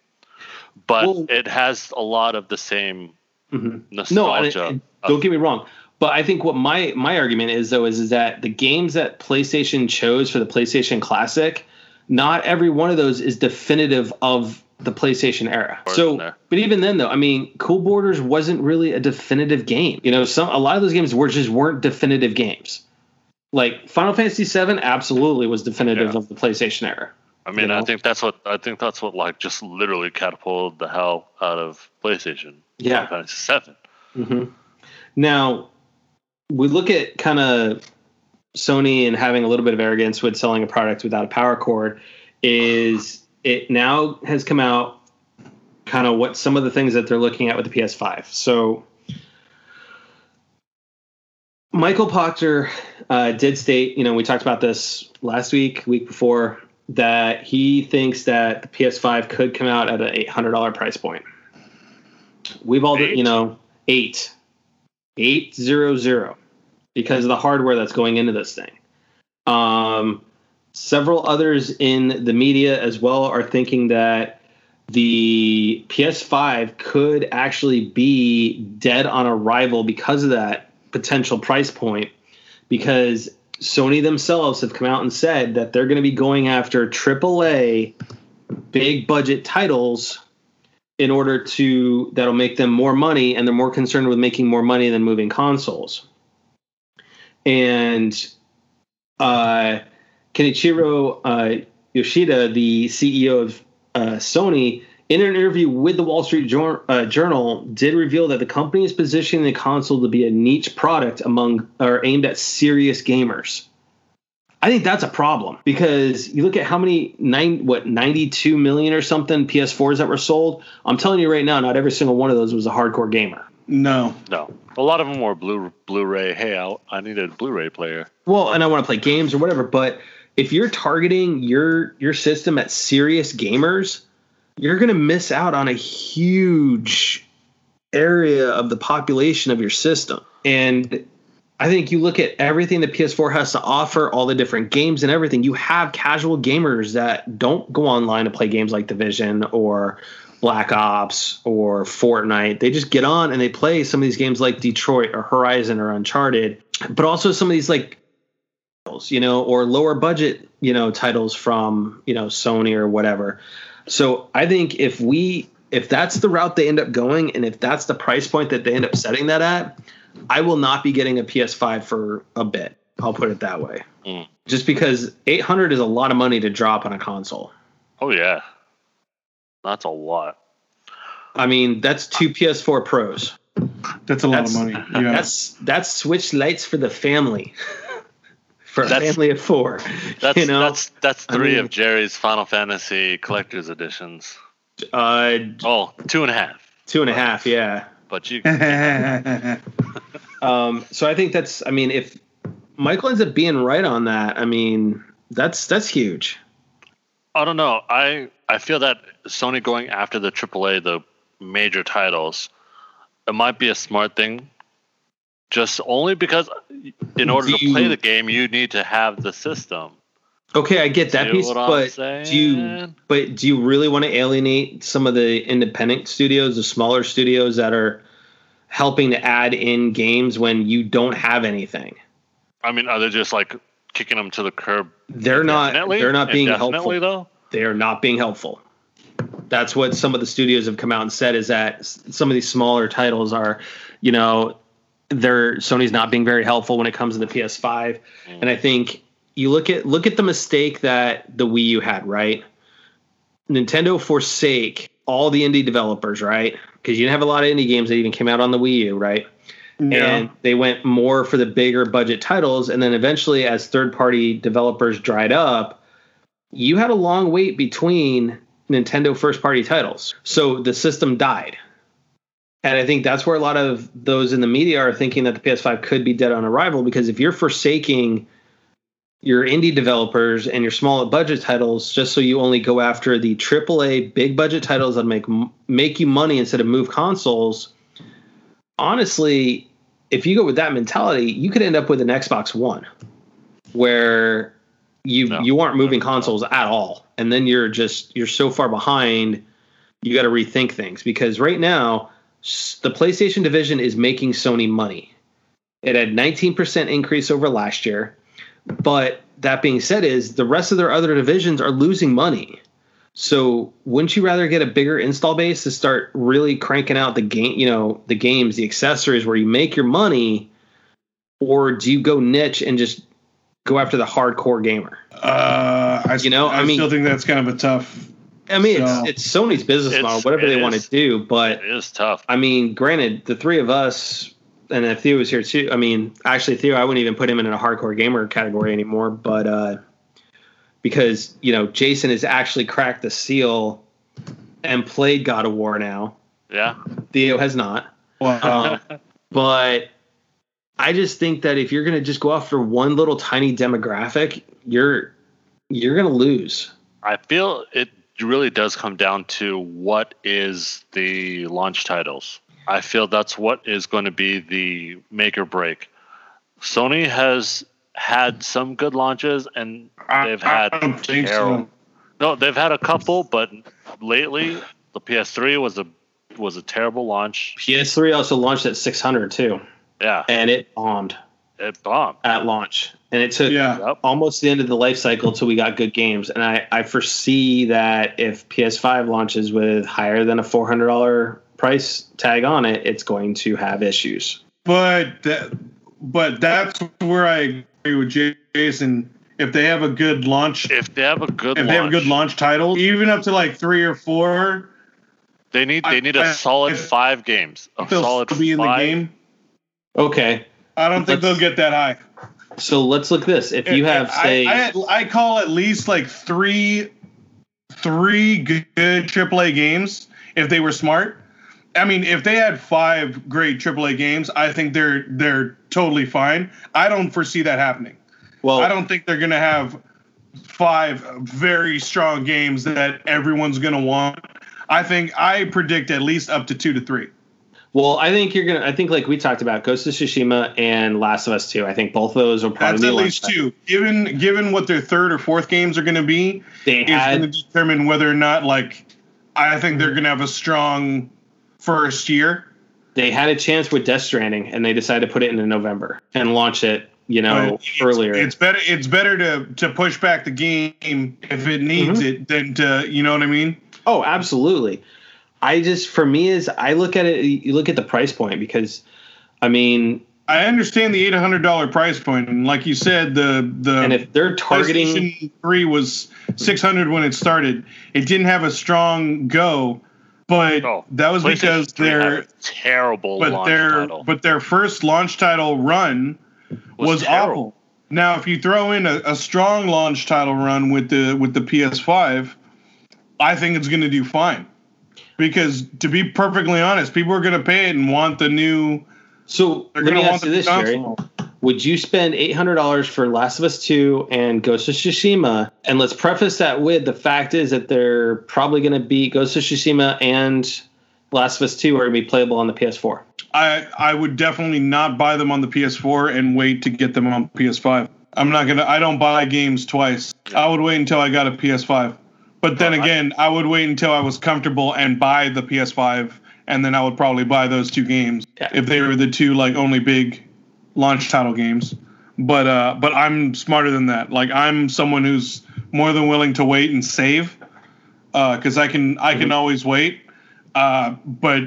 Speaker 2: But
Speaker 1: Well-
Speaker 2: it has a lot of the same
Speaker 1: Mhm. No, and, and don't get me wrong. But I think what my my argument is though is, is that the games that PlayStation chose for the PlayStation Classic, not every one of those is definitive of the PlayStation era. So, but even then though, I mean, Cool Borders wasn't really a definitive game. You know, some a lot of those games were just weren't definitive games. Like Final Fantasy VII absolutely was definitive
Speaker 2: Yeah.
Speaker 1: of the PlayStation era.
Speaker 2: I mean,
Speaker 1: you
Speaker 2: I think that's what I think that's what like just literally catapulted the hell out of PlayStation.
Speaker 1: Yeah.
Speaker 2: Final Fantasy Seven.
Speaker 1: hmm Now, we look at kind of Sony and having a little bit of arrogance with selling a product without a power cord. Is it now has come out kind of what some of the things that they're looking at with the PS5? So, Michael Pachter uh, did state, you know, we talked about this last week, week before, that he thinks that the PS5 could come out at an eight hundred dollar price point. We've all,
Speaker 2: Eight?
Speaker 1: you know, eight, eight zero zero, because of the hardware that's going into this thing. Um, several others in the media as well are thinking that the PS5 could actually be dead on arrival because of that potential price point. Because Sony themselves have come out and said that they're going to be going after AAA big budget titles in order to that'll make them more money and they're more concerned with making more money than moving consoles. and uh, Kenichiro uh, Yoshida, the CEO of uh, Sony, in an interview with the Wall Street Jour- uh, Journal, did reveal that the company is positioning the console to be a niche product among or aimed at serious gamers. I think that's a problem because you look at how many nine what 92 million or something PS4s that were sold. I'm telling you right now, not every single one of those was a hardcore gamer.
Speaker 3: No.
Speaker 2: No, a lot of them were Blu Blu-ray. Hey, I, I need a Blu-ray player.
Speaker 1: Well, and I want to play games or whatever, but if you're targeting your your system at serious gamers, you're going to miss out on a huge area of the population of your system. And I think you look at everything the PS4 has to offer, all the different games and everything. You have casual gamers that don't go online to play games like Division or Black Ops or Fortnite. They just get on and they play some of these games like Detroit or Horizon or Uncharted, but also some of these like you know, or lower budget, you know, titles from, you know, Sony or whatever. So I think if we if that's the route they end up going and if that's the price point that they end up setting that at, I will not be getting a PS5 for a bit. I'll put it that way.
Speaker 2: Mm.
Speaker 1: Just because 800 is a lot of money to drop on a console.
Speaker 2: Oh yeah, that's a lot.
Speaker 1: I mean, that's two PS4 Pros.
Speaker 3: That's a lot
Speaker 1: That's
Speaker 3: of money. Yeah.
Speaker 1: that's that's Switch lights for the family. for a
Speaker 2: That's-
Speaker 1: family of four.
Speaker 2: That's
Speaker 1: you know,
Speaker 2: that's that's
Speaker 1: I
Speaker 2: three
Speaker 1: mean-
Speaker 2: of Jerry's Final Fantasy collector's editions.
Speaker 1: uh,
Speaker 2: Oh, two and a half.
Speaker 1: two and a half, yeah.
Speaker 2: But you,
Speaker 1: Um, so I think that's. I mean, if Michael ends up being right on that, I mean, that's that's huge.
Speaker 2: I don't know. I I feel that Sony going after the AAA, the major titles, it might be a smart thing. Just only because, in order
Speaker 1: Do
Speaker 2: to play
Speaker 1: you-
Speaker 2: the game, you need to have the system.
Speaker 1: Okay, I get that
Speaker 2: See
Speaker 1: piece, but do you but do you really want to alienate some of the independent studios, the smaller studios that are helping to add in games when you don't have anything?
Speaker 2: I mean, are they just like kicking them to the curb?
Speaker 1: They're not. They're not being helpful.
Speaker 2: though.
Speaker 1: They are not being helpful. That's what some of the studios have come out and said is that some of these smaller titles are, you know, they're Sony's not being very helpful when it comes to the PS5. And I think you look at look at the mistake that the Wii U had, right? Nintendo forsake all the indie developers, right? Because you didn't have a lot of indie games that even came out on the Wii U, right?
Speaker 3: yeah.
Speaker 1: and they went more for the bigger budget titles and then eventually as third party developers dried up you had a long wait between nintendo first party titles so the system died and i think that's where a lot of those in the media are thinking that the ps5 could be dead on arrival because if you're forsaking your indie developers and your small budget titles just so you only go after the AAA big budget titles that make make you money instead of move consoles honestly, if you go with that mentality, you could end up with an Xbox One where you
Speaker 2: No.
Speaker 1: you aren't moving consoles at all. And then you're just you're so far behind, you got to rethink things because right now the PlayStation division is making Sony money. It had 19% increase over last year. But that being said is the rest of their other divisions are losing money. So wouldn't you rather get a bigger install base to start really cranking out the game, you know, the games, the accessories where you make your money, or do you go niche and just go after the hardcore gamer?
Speaker 3: Uh, I,
Speaker 1: You know,
Speaker 3: I,
Speaker 1: I mean-
Speaker 3: still think that's kind of a tough.
Speaker 1: I mean,
Speaker 3: So-
Speaker 1: it's it's Sony's business
Speaker 2: It's-
Speaker 1: model, whatever
Speaker 2: it
Speaker 1: they want to do. But
Speaker 2: It is tough.
Speaker 1: I mean, granted, the three of us, and if Theo was here too, I mean, actually, Theo, I wouldn't even put him in a hardcore gamer category anymore, but uh, because you know, Jason has actually cracked the seal and played God of War now.
Speaker 2: Yeah.
Speaker 1: Theo has not.
Speaker 3: Wow.
Speaker 1: Um, but I just think that if you're going to just go after one little tiny demographic, you're you're going to lose.
Speaker 2: I feel it really does come down to what is the launch titles. I feel that's what is going to be the make or break. Sony has had some good launches and they've
Speaker 3: I
Speaker 2: had
Speaker 3: don't think so.
Speaker 2: No, they've had a couple, but lately the PS3 was a was a terrible launch.
Speaker 1: PS3 also launched at 600 too,
Speaker 2: Yeah,
Speaker 1: and it bombed
Speaker 2: it bombed.
Speaker 1: at launch. And it took
Speaker 3: Yeah.
Speaker 1: Almost the end of the life cycle till we got good games. And I, I foresee that if PS5 launches with higher than a $400 price tag on it, it's going to have issues.
Speaker 3: But that, but that's where I agree with Jason. If they have a good launch,
Speaker 2: If they have a good
Speaker 3: if
Speaker 2: launch,
Speaker 3: they have a good launch title, even up to like three or four,
Speaker 2: they need they need a
Speaker 3: I-
Speaker 2: solid
Speaker 3: I-
Speaker 2: five games. A solid
Speaker 3: still be in the
Speaker 2: five.
Speaker 3: game.
Speaker 1: Okay,
Speaker 3: I don't think they'll get that high.
Speaker 1: so let's look this. If you have
Speaker 3: I-
Speaker 1: say,
Speaker 3: I, I, call at least like three, three good AAA games if they were smart. I mean, if they had five great AAA games, I think they're they're totally fine. I don't foresee that happening.
Speaker 1: well,
Speaker 3: I don't think they're gonna have five very strong games that everyone's gonna want. I think I predict at least up to two to three.
Speaker 1: Well, I think you're gonna. I think like we talked about, Ghost of Tsushima and Last of Us Two. I think both of those will probably
Speaker 3: That's at least two. Given given what their third or fourth games are gonna be,
Speaker 1: They
Speaker 3: is going to determine whether or not like I think they're going to have a strong first year.
Speaker 1: they had a chance with Death Stranding, and they decided to put it into November and launch it. You know,
Speaker 3: it's-
Speaker 1: earlier.
Speaker 3: It's better. It's better to to push back the game if it needs
Speaker 1: Mhm.
Speaker 3: it than to you know what I mean.
Speaker 1: Oh, absolutely. I just for me is I look at it. You look at the price point because, I mean,
Speaker 3: I understand the eight hundred dollar price point, and like you said, the the
Speaker 1: and if they're targeting,
Speaker 3: Three was six hundred when it started. It didn't have a strong go, but
Speaker 2: Oh,
Speaker 3: that was because
Speaker 2: 3 had
Speaker 3: their
Speaker 2: terrible
Speaker 3: but
Speaker 2: launch
Speaker 3: their
Speaker 2: title.
Speaker 3: but their first launch title run was,
Speaker 2: terrible.
Speaker 3: awful. Now, if you throw in a, a strong launch title run with the with the PS5, I think it's going to do fine. Because to be perfectly honest, people are going to pay it and want the new.
Speaker 1: so
Speaker 3: They're
Speaker 1: let
Speaker 3: going
Speaker 1: me
Speaker 3: to
Speaker 1: ask
Speaker 3: want
Speaker 1: you
Speaker 3: the
Speaker 1: this, Jerry. Would you spend eight hundred dollars for Last of Us Two and Ghost of Tsushima? And let's preface that with the fact is that they're probably going to be Ghost of Tsushima and Last of Us Two are going to be playable on the PS4.
Speaker 3: I I would definitely not buy them on the PS4 and wait to get them on PS5. I'm not gonna. I don't buy games twice. I would wait until I got a PS5. But then
Speaker 2: Well,
Speaker 3: again, I would wait until I was comfortable and buy the PS5, and then I would probably buy those two games
Speaker 1: Yeah.
Speaker 3: if they were the two like only big launch title games. But uh, but I'm smarter than that. Like I'm someone who's more than willing to wait and save, because I can I can always wait. Uh, but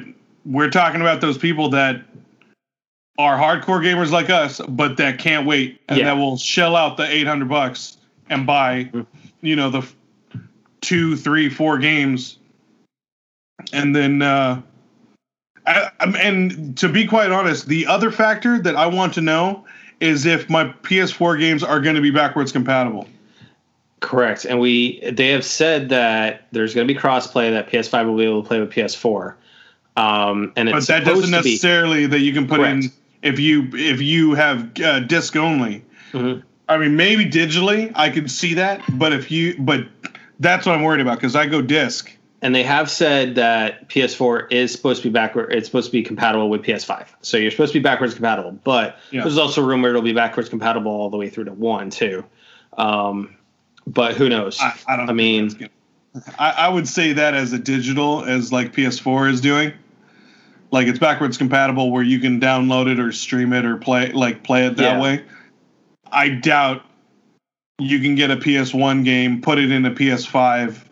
Speaker 3: we're talking about those people that are hardcore gamers like us, but that can't wait and
Speaker 1: Yeah.
Speaker 3: that will shell out the 800 bucks and buy,
Speaker 1: Mhm.
Speaker 3: you know, the two, three, four games. And then, uh, I, and to be quite honest, the other factor that I want to know is if my PS4 games are going to be backwards compatible.
Speaker 1: Correct, and we they have said that there's going to be crossplay that PS5 will be able to play with PS4, um, and
Speaker 3: But
Speaker 1: it's
Speaker 3: that doesn't necessarily that you can put in if you if you have uh, disc only.
Speaker 1: Mhm.
Speaker 3: I mean, maybe digitally, I could see that, but if you, but that's what I'm worried about because I go disc.
Speaker 1: And they have said that PS4 is supposed to be backward. It's supposed to be compatible with PS5. So you're supposed to be backwards compatible. But
Speaker 3: Yeah.
Speaker 1: there's also rumor it'll be backwards compatible all the way through to one too. Um, but who knows?
Speaker 3: I, I don't.
Speaker 1: I mean-
Speaker 3: I, I would say that as a digital, as like PS4 is doing, like it's backwards compatible where you can download it or stream it or play like play it that
Speaker 1: Yeah.
Speaker 3: way. I doubt you can get a PS1 game, put it in a PS5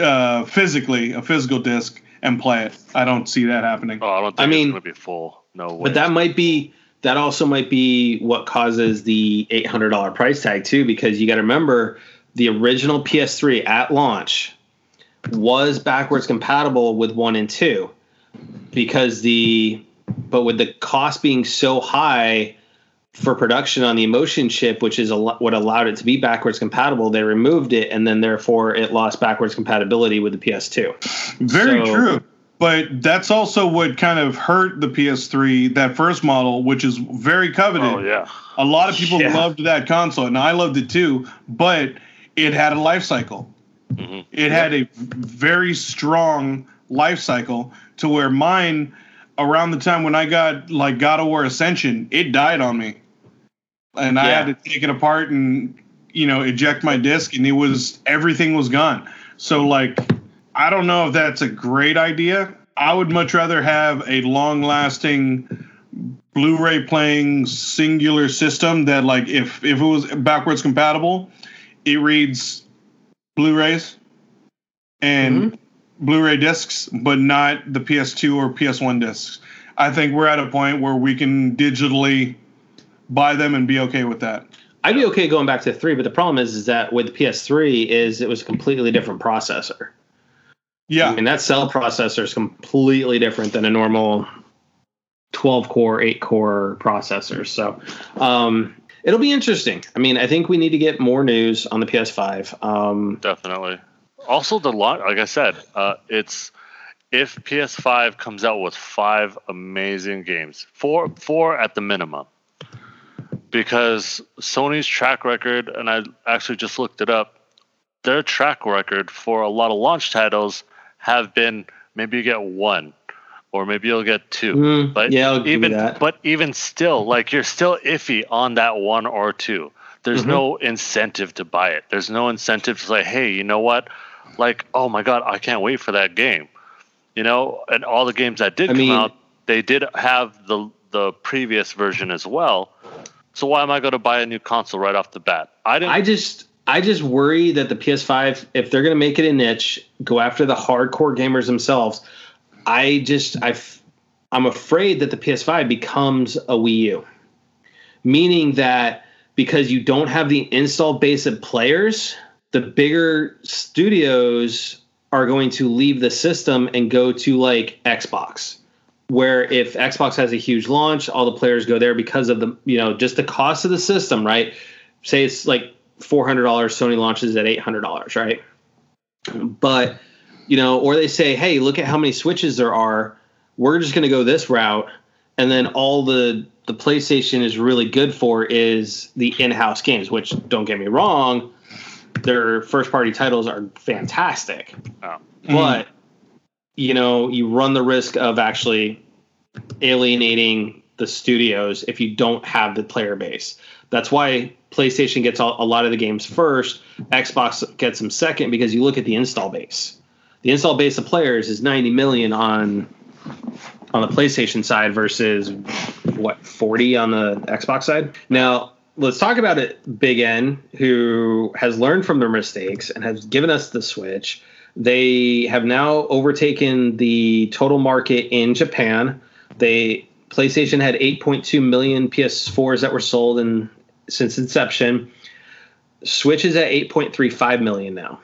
Speaker 3: uh, physically, a physical disc, and play it. I don't see that happening.
Speaker 2: Oh, I don't think
Speaker 1: I mean-
Speaker 2: it's going to be full. No way.
Speaker 1: But that might be that also might be what causes the eight hundred dollar price tag too, because you got to remember the original PS3 at launch was backwards compatible with one and two, because the but with the cost being so high for production on the emotion chip, which is a, lo- what allowed it to be backwards compatible, they removed it, and then therefore it lost backwards compatibility with the PS2.
Speaker 3: Very
Speaker 1: So-
Speaker 3: true. But that's also what kind of hurt the PS3, that first model, which is very coveted.
Speaker 2: oh yeah.
Speaker 3: A lot of people
Speaker 1: Yeah.
Speaker 3: loved that console, and I loved it too. But it had a life cycle.
Speaker 2: Mhm.
Speaker 3: It had a very strong life cycle to where mine, around the time when I got like God of War Ascension, it died on me, and I had to take it apart and you know eject my disc, and it was everything was gone. So like, I don't know if that's a great idea. I would much rather have a long-lasting Blu-ray playing singular system that like if if it was backwards compatible, it reads Blu-rays and mm-hmm. Blu-ray discs, but not the PS2 or PS1 discs. I think we're at a point where we can digitally buy them and be okay with that.
Speaker 1: I'd be okay going back to three, but the problem is, is that with the PS3 is it was a completely different processor.
Speaker 3: Yeah.
Speaker 1: I mean that cell processor is completely different than a normal 12 core, 8 core processor. So um, it'll be interesting. I mean, I think we need to get more news on the PS5. Um,
Speaker 2: Definitely. Also, the lot, like I said, uh, it's if PS5 comes out with five amazing games, four, four at the minimum, because Sony's track record, and I actually just looked it up, their track record for a lot of launch titles have been maybe you get one, or maybe you'll get two.
Speaker 1: mm,
Speaker 2: But
Speaker 1: yeah,
Speaker 2: even but even still, like you're still iffy on that one or two. There's
Speaker 1: Mhm.
Speaker 2: no incentive to buy it. There's no incentive to say, hey, you know what? Like, oh my god, I can't wait for that game. You know, and all the games that did
Speaker 1: I
Speaker 2: come
Speaker 1: mean-
Speaker 2: out, they did have the the previous version as well. So why am I going to buy a new console right off the bat? I didn't.
Speaker 1: I just I just worry that the PS5, if they're going to make it a niche, go after the hardcore gamers themselves. I just I I'm afraid that the PS5 becomes a Wii U, meaning that because you don't have the install base of players, the bigger studios are going to leave the system and go to like Xbox where if Xbox has a huge launch, all the players go there because of the you know just the cost of the system, right? Say it's like four hundred dollars, Sony launches at eight hundred dollars, right? But you know, or they say, hey, look at how many switches there are. We're just going to go this route, and then all the the PlayStation is really good for is the in-house games. Which don't get me wrong, their first party titles are fantastic,
Speaker 2: Oh. Mm-hmm.
Speaker 1: but you know you run the risk of actually alienating the studios if you don't have the player base. That's why PlayStation gets a lot of the games first. Xbox gets them second because you look at the install base. The install base of players is 90 million on on the PlayStation side versus what 40 on the Xbox side. Now let's talk about it. Big N, who has learned from their mistakes and has given us the Switch. They have now overtaken the total market in Japan. They PlayStation had 8.2 million PS4s that were sold in since inception. Switch is at 8.35 million now.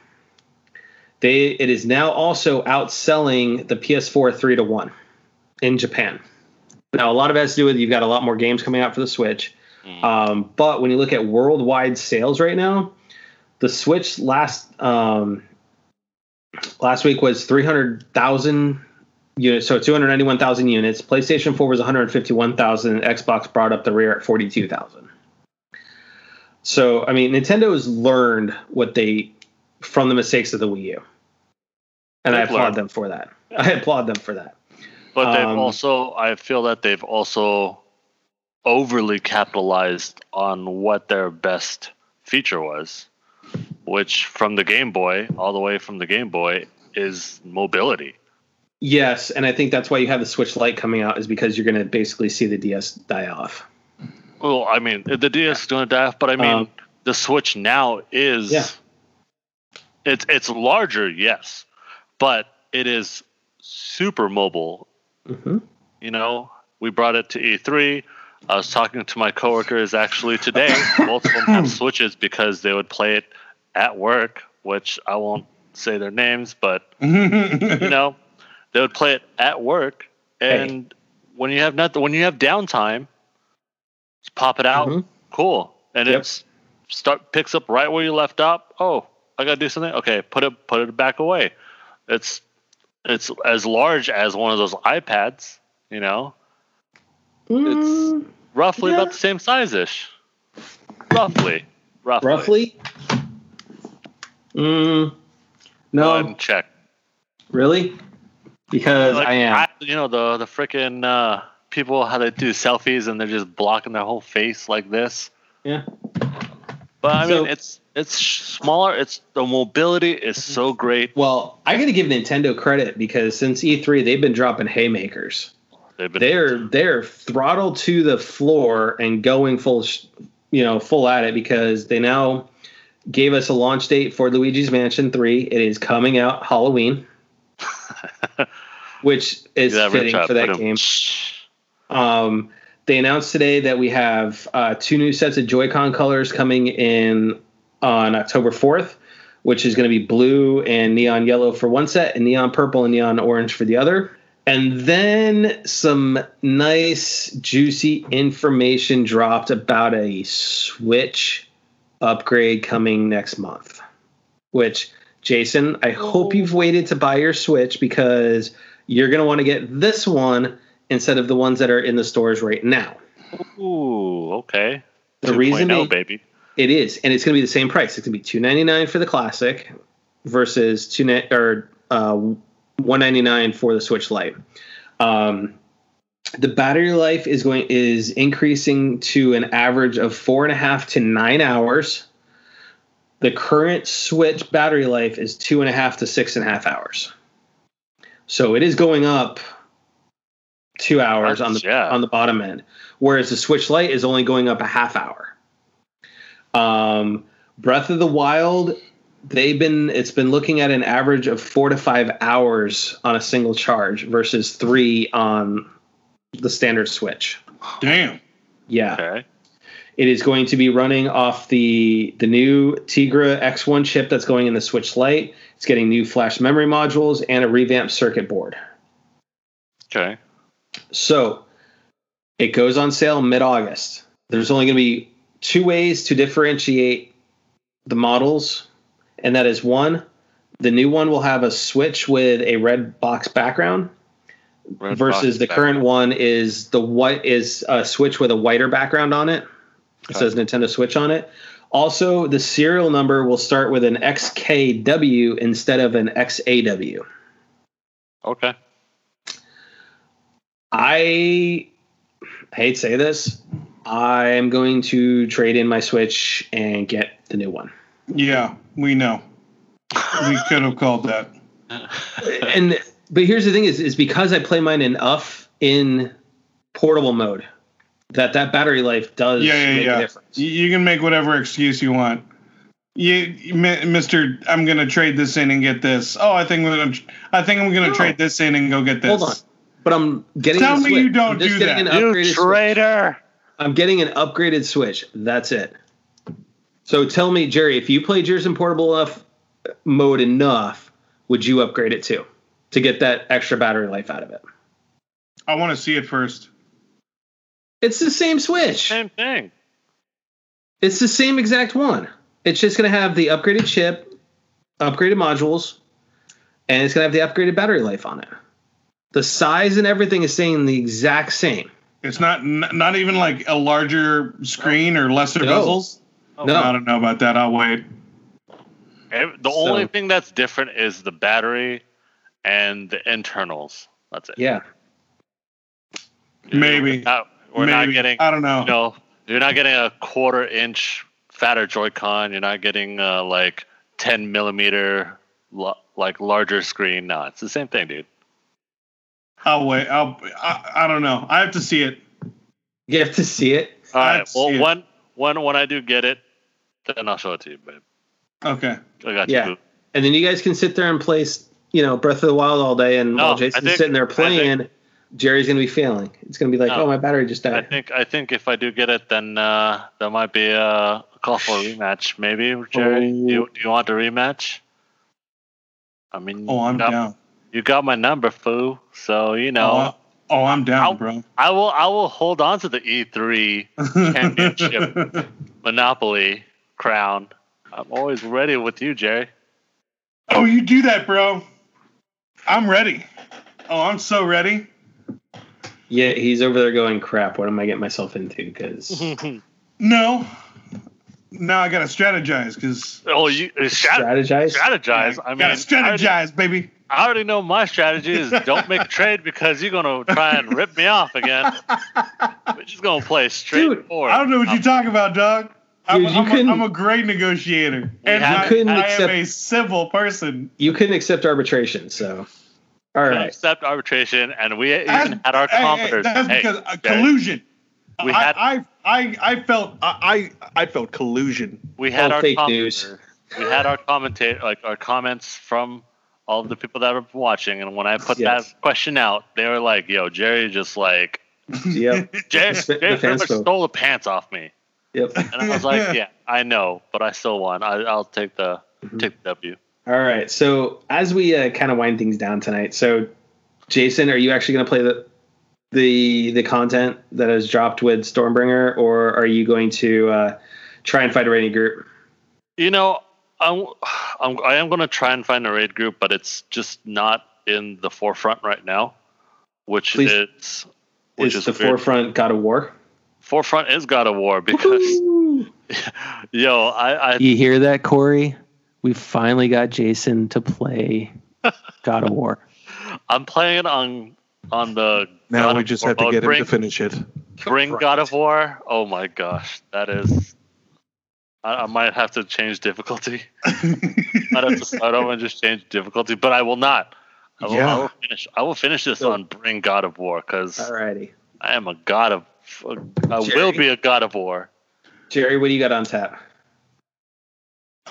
Speaker 1: They it is now also outselling the PS4 three to one in Japan. Now a lot of it has to do with you've got a lot more games coming out for the Switch.
Speaker 2: Mm.
Speaker 1: Um, but when you look at worldwide sales right now, the Switch last um, last week was 300,000 units, so 291,000 units. PlayStation 4 was 151,000. Xbox brought up the rear at 42,000. So, I mean, Nintendo has learned what they from the mistakes of the Wii U. And I
Speaker 2: They've
Speaker 1: applaud
Speaker 2: learned.
Speaker 1: them for that. I applaud them for that.
Speaker 2: But they've
Speaker 1: Um,
Speaker 2: also, I feel that they've also overly capitalized on what their best feature was, which from the Game Boy, all the way from the Game Boy, is mobility.
Speaker 1: Yes, and I think that's why you have the Switch Lite coming out is because you're going to basically see the DS die off.
Speaker 2: Well, I mean, the DS is going to die off, but I mean,
Speaker 1: Um,
Speaker 2: the Switch now is.
Speaker 1: Yeah.
Speaker 2: It's it's larger, yes, but it is super mobile
Speaker 1: hmm
Speaker 2: you know, we brought it to E3. I was talking to my coworkers actually today. Both of them have switches because they would play it at work, which I won't say their names, but you know, they would play it at work. And when you have nothing, when you have downtime, just pop it out.
Speaker 1: Mhm.
Speaker 2: Cool, and
Speaker 1: Yep.
Speaker 2: it's start picks up right where you left off. Oh, I gotta do something. Okay, put it put it back away. It's it's as large as one of those iPads. You know,
Speaker 1: Mm,
Speaker 2: roughly
Speaker 1: Yeah.
Speaker 2: about the same size ish. Roughly, roughly.
Speaker 1: roughly. Mm, no,
Speaker 2: ahead and check.
Speaker 1: really, because
Speaker 2: Like,
Speaker 1: I am.
Speaker 2: you know the the freaking uh, people how they do selfies and they're just blocking their whole face like this.
Speaker 1: yeah.
Speaker 2: But I
Speaker 1: So-
Speaker 2: mean, it's it's smaller. It's the mobility is so great.
Speaker 1: Well, I got to give Nintendo credit because since E3 they've been dropping haymakers.
Speaker 2: They've been
Speaker 1: They're they're throttled to the floor and going full, you know, full at it because they now gave us a launch date for Luigi's Mansion 3. It is coming out Halloween, which is
Speaker 2: Yeah,
Speaker 1: fitting for that game. Um, they announced today that we have uh, two new sets of Joy-Con colors coming in on October 4th, which is going to be blue and neon yellow for one set, and neon purple and neon orange for the other. And then some nice, juicy information dropped about a Switch upgrade coming next month. Which, Jason, I hope you've waited to buy your Switch because you're going to want to get this one instead of the ones that are in the stores right now.
Speaker 2: Ooh, okay.
Speaker 1: The reason
Speaker 2: 2.0,
Speaker 1: being-
Speaker 2: baby.
Speaker 1: It is, and it's going to be the same price. It's going to be two ninety nine for the classic versus two or uh, one ninety nine for the Switch Lite. Um, the battery life is going is increasing to an average of four and a half to nine hours. The current Switch battery life is two and a half to six and a half hours. So it is going up two hours on the
Speaker 2: Yeah.
Speaker 1: on the bottom end, whereas the Switch Lite is only going up a half hour. Um, Breath of the Wild, they've been it's been looking at an average of four to five hours on a single charge versus three on the standard Switch.
Speaker 3: Damn.
Speaker 1: Yeah,
Speaker 2: Okay.
Speaker 1: it is going to be running off the the new Tegra X1 chip that's going in the Switch Lite. It's getting new flash memory modules and a revamped circuit board.
Speaker 2: Okay.
Speaker 1: So it goes on sale mid August. There's only going to be two ways to differentiate the models, and that is one, the new one will have a switch with a red box background
Speaker 2: Red
Speaker 1: versus
Speaker 2: box
Speaker 1: the
Speaker 2: back.
Speaker 1: current one is the white is a switch with a whiter background on it. It
Speaker 2: Okay.
Speaker 1: says Nintendo Switch on it. Also, the serial number will start with an XKW instead of an XAW.
Speaker 2: Okay.
Speaker 1: I hate to say this. I'm going to trade in my Switch and get the new one.
Speaker 3: Yeah, we know. We could have called that.
Speaker 1: and but here's the thing: is is because I play mine enough in portable mode that that battery life does
Speaker 3: Yeah, yeah,
Speaker 1: make
Speaker 3: yeah.
Speaker 1: a difference.
Speaker 3: You, you can make whatever excuse you want. You, you- Mister, I'm gonna trade this in and get this. Oh, I think we're gonna. I think I'm gonna
Speaker 1: No.
Speaker 3: trade this in and go get this.
Speaker 1: Hold on, but I'm getting.
Speaker 3: Tell
Speaker 1: a
Speaker 3: me
Speaker 1: Switch.
Speaker 3: you don't
Speaker 1: I'm just
Speaker 3: do that.
Speaker 1: An
Speaker 2: You
Speaker 1: upgraded Switch.
Speaker 2: traitor.
Speaker 1: I'm getting an upgraded Switch. That's it. So tell me, Jerry, if you played yours in portable enough mode enough, would you upgrade it too to get that extra battery life out of it?
Speaker 3: I want to see it first.
Speaker 1: It's the same Switch.
Speaker 2: Same thing.
Speaker 1: It's the same exact one. It's just going to have the upgraded chip, upgraded modules, and it's going to have the upgraded battery life on it. The size and everything is staying the exact same.
Speaker 3: It's not not even like a larger screen or lesser
Speaker 1: No.
Speaker 3: bezels.
Speaker 2: Oh,
Speaker 1: No.
Speaker 3: I don't know about that. I'll wait.
Speaker 2: Ev- The
Speaker 1: So-
Speaker 2: only thing that's different is the battery and the internals. That's it.
Speaker 1: Yeah.
Speaker 3: Maybe.
Speaker 2: We're not, we're not getting.
Speaker 3: I don't know.
Speaker 2: You know, you're not getting a quarter inch fatter Joy-Con. You're not getting uh, like 10 millimeter lo- like larger screen. No, it's the same thing, dude.
Speaker 3: I'll wait. I'll. I, I don't know. I have to see it.
Speaker 1: You have to see it.
Speaker 2: All
Speaker 3: I
Speaker 2: right.
Speaker 3: have to
Speaker 2: Well,
Speaker 3: see it.
Speaker 2: when when when I do get it, then I'll show it to you, babe.
Speaker 3: Okay.
Speaker 2: I got
Speaker 1: Yeah.
Speaker 2: you. boo.
Speaker 1: And then you guys can sit there and play, you know, Breath of the Wild all day. And
Speaker 2: No,
Speaker 1: while Jason's
Speaker 2: think-
Speaker 1: sitting there
Speaker 2: I think-
Speaker 1: playing, Jerry's going to be failing. It's going to be like,
Speaker 2: No.
Speaker 1: oh, my battery just died.
Speaker 2: I
Speaker 1: died.
Speaker 2: think I think if I do get it, then uh, there might be a call for a rematch. Maybe Jerry,
Speaker 1: Oh.
Speaker 2: do, you, do you want a rematch? I mean,
Speaker 3: Oh, I'm
Speaker 2: you got,
Speaker 3: down.
Speaker 2: You got my number, foo. So you know,
Speaker 3: Oh, I- oh, I'm down,
Speaker 2: I'll-
Speaker 3: bro.
Speaker 2: I will I will hold on to the E3 Championship. Monopoly crown. I'm always ready with you, Jerry.
Speaker 3: oh, you do that, bro. I'm ready. Oh, I'm so ready.
Speaker 1: Yeah, he's over there going, crap, what am I getting myself into? Because
Speaker 3: No. Now I gotta strategize because
Speaker 2: oh, you uh, strat-
Speaker 1: strategize.
Speaker 2: strategize. I mean,
Speaker 3: gotta
Speaker 2: I already,
Speaker 3: strategize, baby.
Speaker 2: I already know my strategy is don't make a trade because you're gonna try and rip me off again. We're just gonna play straight
Speaker 1: Dude,
Speaker 2: forward.
Speaker 3: I don't know what you're talking about, dog. I'm,
Speaker 1: Dude, you
Speaker 3: I'm,
Speaker 1: couldn't-
Speaker 3: a, I'm a great negotiator, and
Speaker 2: have-
Speaker 3: I,
Speaker 2: You
Speaker 1: couldn't
Speaker 3: I
Speaker 1: accept-
Speaker 3: am a civil person.
Speaker 1: You couldn't accept arbitration, so. all right.
Speaker 2: Accept arbitration, and we even
Speaker 3: That's-
Speaker 2: had our
Speaker 3: hey, hey,
Speaker 2: competitors.
Speaker 3: That's
Speaker 2: Hey,
Speaker 3: because uh, collusion.
Speaker 2: We
Speaker 3: I,
Speaker 2: had-
Speaker 3: I, I, I felt I, I I felt collusion.
Speaker 2: we had
Speaker 1: all
Speaker 2: our
Speaker 1: fake news.
Speaker 2: We had our commentate like our comments from all of the people that were watching, and when I put
Speaker 1: Yes.
Speaker 2: that question out, they were like, "Yo, Jerry just like
Speaker 1: Yep.
Speaker 2: Jay,
Speaker 1: The sp-
Speaker 2: Jay
Speaker 1: the
Speaker 2: pretty much stole the pants off me,
Speaker 1: Yep.
Speaker 2: and I was like, "Yeah, I know, but I still won. I, I'll take the
Speaker 1: Mhm.
Speaker 2: take the W."
Speaker 1: All right. So as we uh, kind of wind things down tonight, so Jason, are you actually going to play the the the content that is dropped with Stormbringer, or are you going to uh, try and find a rating group?
Speaker 2: You know, I'm, I'm I am gonna try and find a raid group, but it's just not in the forefront right now, which
Speaker 1: Please-
Speaker 2: is which
Speaker 1: is
Speaker 2: is
Speaker 1: the
Speaker 2: weird.
Speaker 1: forefront God of War?
Speaker 2: Forefront is God of War because
Speaker 1: Woohoo!
Speaker 2: yo, I, I
Speaker 4: You hear that, Corey? We finally got Jason to play God of War.
Speaker 2: I'm playing on on the
Speaker 5: Now
Speaker 2: God
Speaker 5: we just
Speaker 2: War
Speaker 5: have to
Speaker 2: mode.
Speaker 5: get him to finish it.
Speaker 2: bring God of War. Oh my gosh, that is. I, I might have to change difficulty. I'd have to start over and just change difficulty, but I will not. I will, I
Speaker 5: Yeah.
Speaker 2: will finish. I will finish this
Speaker 1: So-
Speaker 2: on Bring God of War because
Speaker 1: Alrighty.
Speaker 2: I am a god of. I will be a god of war.
Speaker 1: Jerry, what do you got on tap?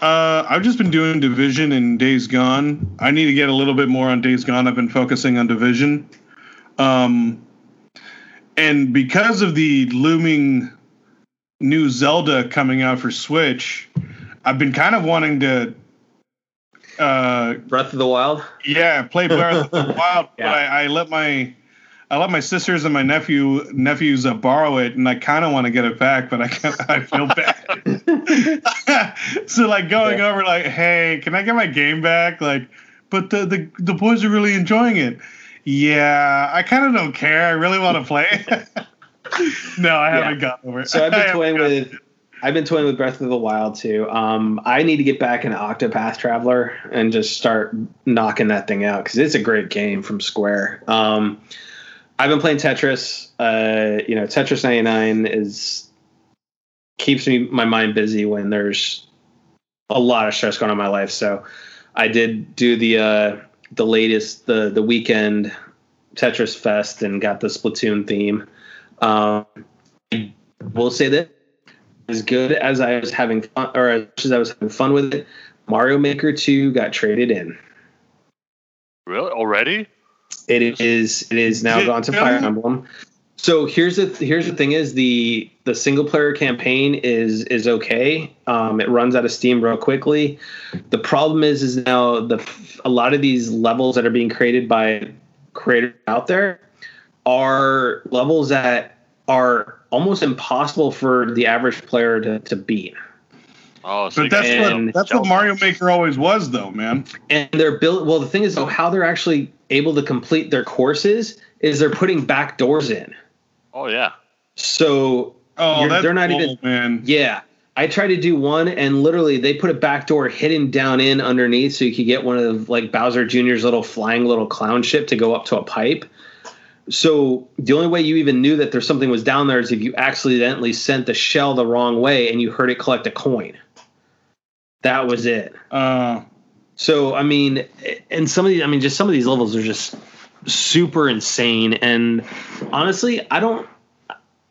Speaker 3: Uh, I've just been doing Division and Days Gone. I need to get a little bit more on Days Gone. I've been focusing on Division. Um, and because of the looming new Zelda coming out for Switch, I've been kind of wanting to, uh,
Speaker 1: Breath of the Wild.
Speaker 3: yeah, play Breath of the Wild.
Speaker 1: Yeah.
Speaker 3: But I, I let my I let my sisters and my nephew nephews uh, borrow it, and I kind of want to get it back, but I can't, I feel bad. so like going
Speaker 1: Yeah.
Speaker 3: over like, hey, can I get my game back? Like, but the the, the boys are really enjoying it. Yeah, I kind of don't care. I really want to play. no, I haven't gotten over it.
Speaker 1: So I've been toying with I've been toying with Breath of the Wild too. Um, I need to get back into Octopath Traveler and just start knocking that thing out because it's a great game from Square. Um, I've been playing Tetris. Uh, you know, Tetris 99 is keeps me my mind busy when there's a lot of stress going on in my life. So I did do the uh, the latest the the weekend Tetris Fest and got the Splatoon theme. Um, I will say that as good as I was having fun, or as as I was having fun with it, Mario Maker 2 got traded in.
Speaker 2: Really? Already?
Speaker 1: It is it is now gone to? Fire Emblem. So here's the here's the thing is the the single player campaign is is okay. Um, it runs out of steam real quickly. The problem is is now the a lot of these levels that are being created by creators out there are levels that are almost impossible for the average player to, to beat.
Speaker 2: Oh, so
Speaker 3: But that's what that's what Mario Maker always was, though, man.
Speaker 1: and they're built well the thing is though how they're actually able to complete their courses is they're putting back doors in
Speaker 2: Oh yeah.
Speaker 1: so
Speaker 3: Oh, that's
Speaker 1: they're not
Speaker 3: cool,
Speaker 1: even-
Speaker 3: man.
Speaker 1: yeah i tried to do one and literally they put a back door hidden down in underneath so you could get one of like bowser jr's little flying little clown ship to go up to a pipe so the only way you even knew that there's something was down there is if you accidentally sent the shell the wrong way and you heard it collect a coin that was it
Speaker 3: Uh,
Speaker 1: So I mean, and some of these, I mean, just some of these levels are just super insane. And honestly, I don't.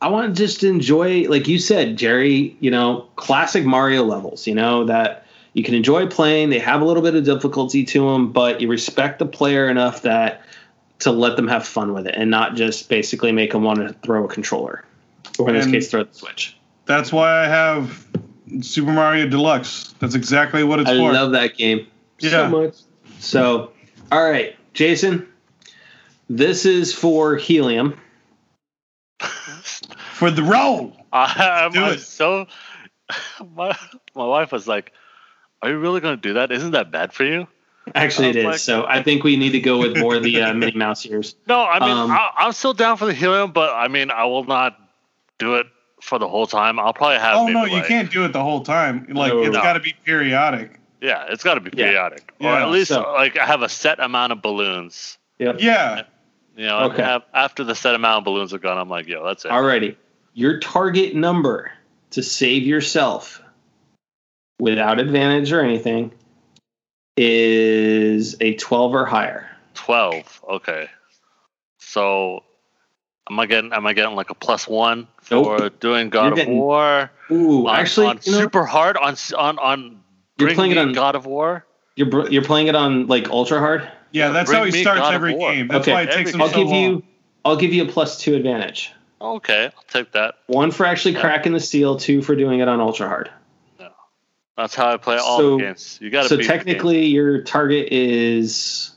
Speaker 1: I want to just enjoy, like you said, Jerry. You know, classic Mario levels. You know that you can enjoy playing. They have a little bit of difficulty to them, but you respect the player enough that to let them have fun with it and not just basically make them want to throw a controller, or in this case, throw the Switch.
Speaker 3: that's why I have Super Mario Deluxe. That's exactly what it's
Speaker 1: I
Speaker 3: for.
Speaker 1: I love that game so much. So, all right, Jason, this is for helium.
Speaker 3: for the role.
Speaker 2: I, I'm,
Speaker 3: Do it.
Speaker 2: so. My my wife was like, "Are you really going to do that? Isn't that bad for you?"
Speaker 1: Actually, it is.
Speaker 2: my
Speaker 1: So I think we need to go with more of the uh, Minnie Mouse ears.
Speaker 2: No, I mean
Speaker 1: Um,
Speaker 2: I, I'm still down for the helium, but I mean I will not do it for the whole time. I'll probably have.
Speaker 3: Oh
Speaker 2: maybe,
Speaker 3: no, you
Speaker 2: like-
Speaker 3: can't do it the whole time. Like
Speaker 1: No.
Speaker 3: it's
Speaker 2: No.
Speaker 3: got to be periodic.
Speaker 2: Yeah, it's got to be periodic,
Speaker 1: Yeah.
Speaker 2: periodic, or
Speaker 3: Yeah,
Speaker 2: at least
Speaker 1: so-
Speaker 2: like I have a set amount of balloons.
Speaker 3: Yeah. Yeah.
Speaker 2: You know,
Speaker 1: Okay.
Speaker 2: have- after the set amount of balloons are gone, I'm like, yo, that's it.
Speaker 1: Alrighty, your target number to save yourself without advantage or anything is a 12 or higher.
Speaker 2: Twelve. Okay. So, am I getting? Am I getting like a plus one
Speaker 1: Nope.
Speaker 2: for doing God
Speaker 1: You're
Speaker 2: of
Speaker 1: getting-
Speaker 2: War?
Speaker 1: Ooh,
Speaker 2: on,
Speaker 1: actually,
Speaker 2: on
Speaker 1: you know,
Speaker 2: super hard on on on.
Speaker 1: You're playing it on-
Speaker 2: God of War.
Speaker 1: you're br- you're playing it on like ultra hard.
Speaker 3: Yeah, that's
Speaker 2: Bring
Speaker 3: how he starts
Speaker 2: God
Speaker 3: every game. That's
Speaker 1: Okay,
Speaker 3: why it takes him
Speaker 1: I'll
Speaker 3: so
Speaker 1: give
Speaker 3: long.
Speaker 1: you I'll give you a plus two advantage.
Speaker 2: Okay, I'll take that.
Speaker 1: One for actually
Speaker 2: Yeah.
Speaker 1: cracking the seal, two for doing it on ultra hard.
Speaker 2: No, that's how I play all
Speaker 1: So-
Speaker 2: the games. You got to
Speaker 1: So
Speaker 2: beat the
Speaker 1: technically, your target is,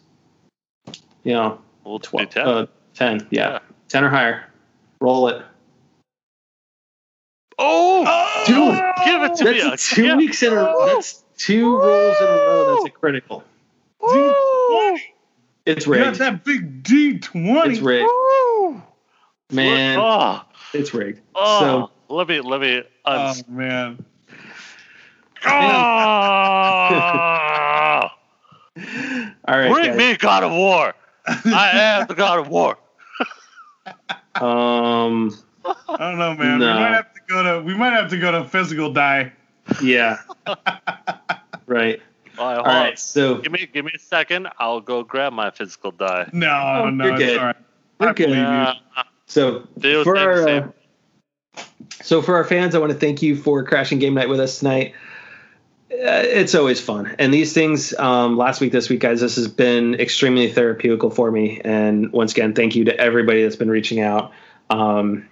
Speaker 1: you know,
Speaker 2: we'll
Speaker 1: 12,
Speaker 2: 10.
Speaker 1: uh, 10. Yeah.
Speaker 2: Yeah.
Speaker 1: 10 or higher. Roll it.
Speaker 2: Oh!
Speaker 1: oh, Dude,
Speaker 2: give it to me.
Speaker 1: That's two
Speaker 2: Yeah.
Speaker 1: weeks in a row. Oh! That's two rolls in a row. That's a critical. Oh!
Speaker 2: Woo!
Speaker 1: It's
Speaker 3: You got that big D20.
Speaker 1: It's rigged.
Speaker 2: Woo!
Speaker 1: Man,
Speaker 2: Oh,
Speaker 1: it's rigged.
Speaker 2: oh. Ah! Ah! let me let me.
Speaker 3: Uh,
Speaker 2: oh,
Speaker 3: man.
Speaker 2: oh!
Speaker 1: All right.
Speaker 2: Bring
Speaker 1: guys.
Speaker 2: me God of War. I am the God of War.
Speaker 3: I
Speaker 1: Um,
Speaker 3: don't know, man.
Speaker 1: No.
Speaker 3: We might have to go to we might have to go to physical die.
Speaker 1: yeah. right.
Speaker 2: All right,
Speaker 1: All
Speaker 2: hold on.
Speaker 1: right. So
Speaker 2: Give me give me a second. I'll go grab my physical die.
Speaker 3: No,
Speaker 1: Oh,
Speaker 3: no,
Speaker 1: you're good.
Speaker 3: all right.
Speaker 1: We're
Speaker 3: I
Speaker 1: good.
Speaker 3: believe you.
Speaker 2: Uh,
Speaker 1: So
Speaker 2: Video
Speaker 1: for our, uh, so for our fans, I want to thank you for crashing game night with us tonight. Uh, it's always fun, and these things. Um, last week, this week, guys, this has been extremely therapeutical for me. And once again, thank you to everybody that's been reaching out. Um,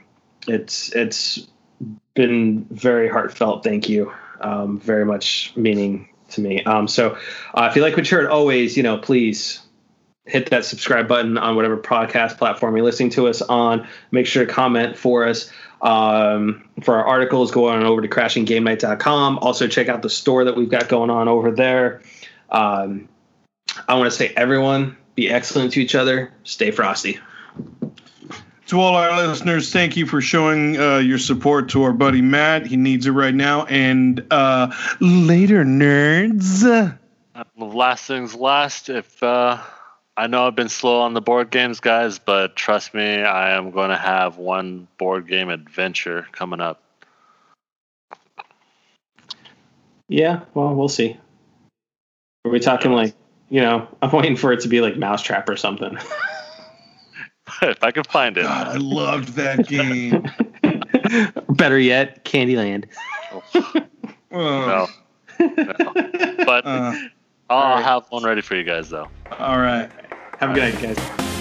Speaker 1: it's it's been very heartfelt. Thank you, um, very much meaning to me. Um, so uh, if you like what you heard, always, you know, please hit that subscribe button on whatever podcast platform you're listening to us on. Make sure to comment for us. Um, for our articles, go on over to crashinggamenight.com. Also, check out the store that we've got going on over there. Um, I want to say, everyone, be excellent to each other. Stay frosty.
Speaker 3: To all our listeners, thank you for showing uh, your support to our buddy Matt. He needs it right now. And uh, later, nerds.
Speaker 2: Last things last. If uh, I know I've been slow on the board games, guys, but trust me, I am going to have one board game adventure coming up.
Speaker 1: Yeah, well, we'll see. Are we talking like, you know, I'm waiting for it to be like Mousetrap or something.
Speaker 2: if I can find it.
Speaker 3: God, I loved that game.
Speaker 1: Better yet, Candyland.
Speaker 3: Oh,
Speaker 2: No, no. But
Speaker 3: uh,
Speaker 2: I'll
Speaker 1: All right.
Speaker 2: have one ready for you guys, though.
Speaker 3: all right.
Speaker 1: Have a good night, guys.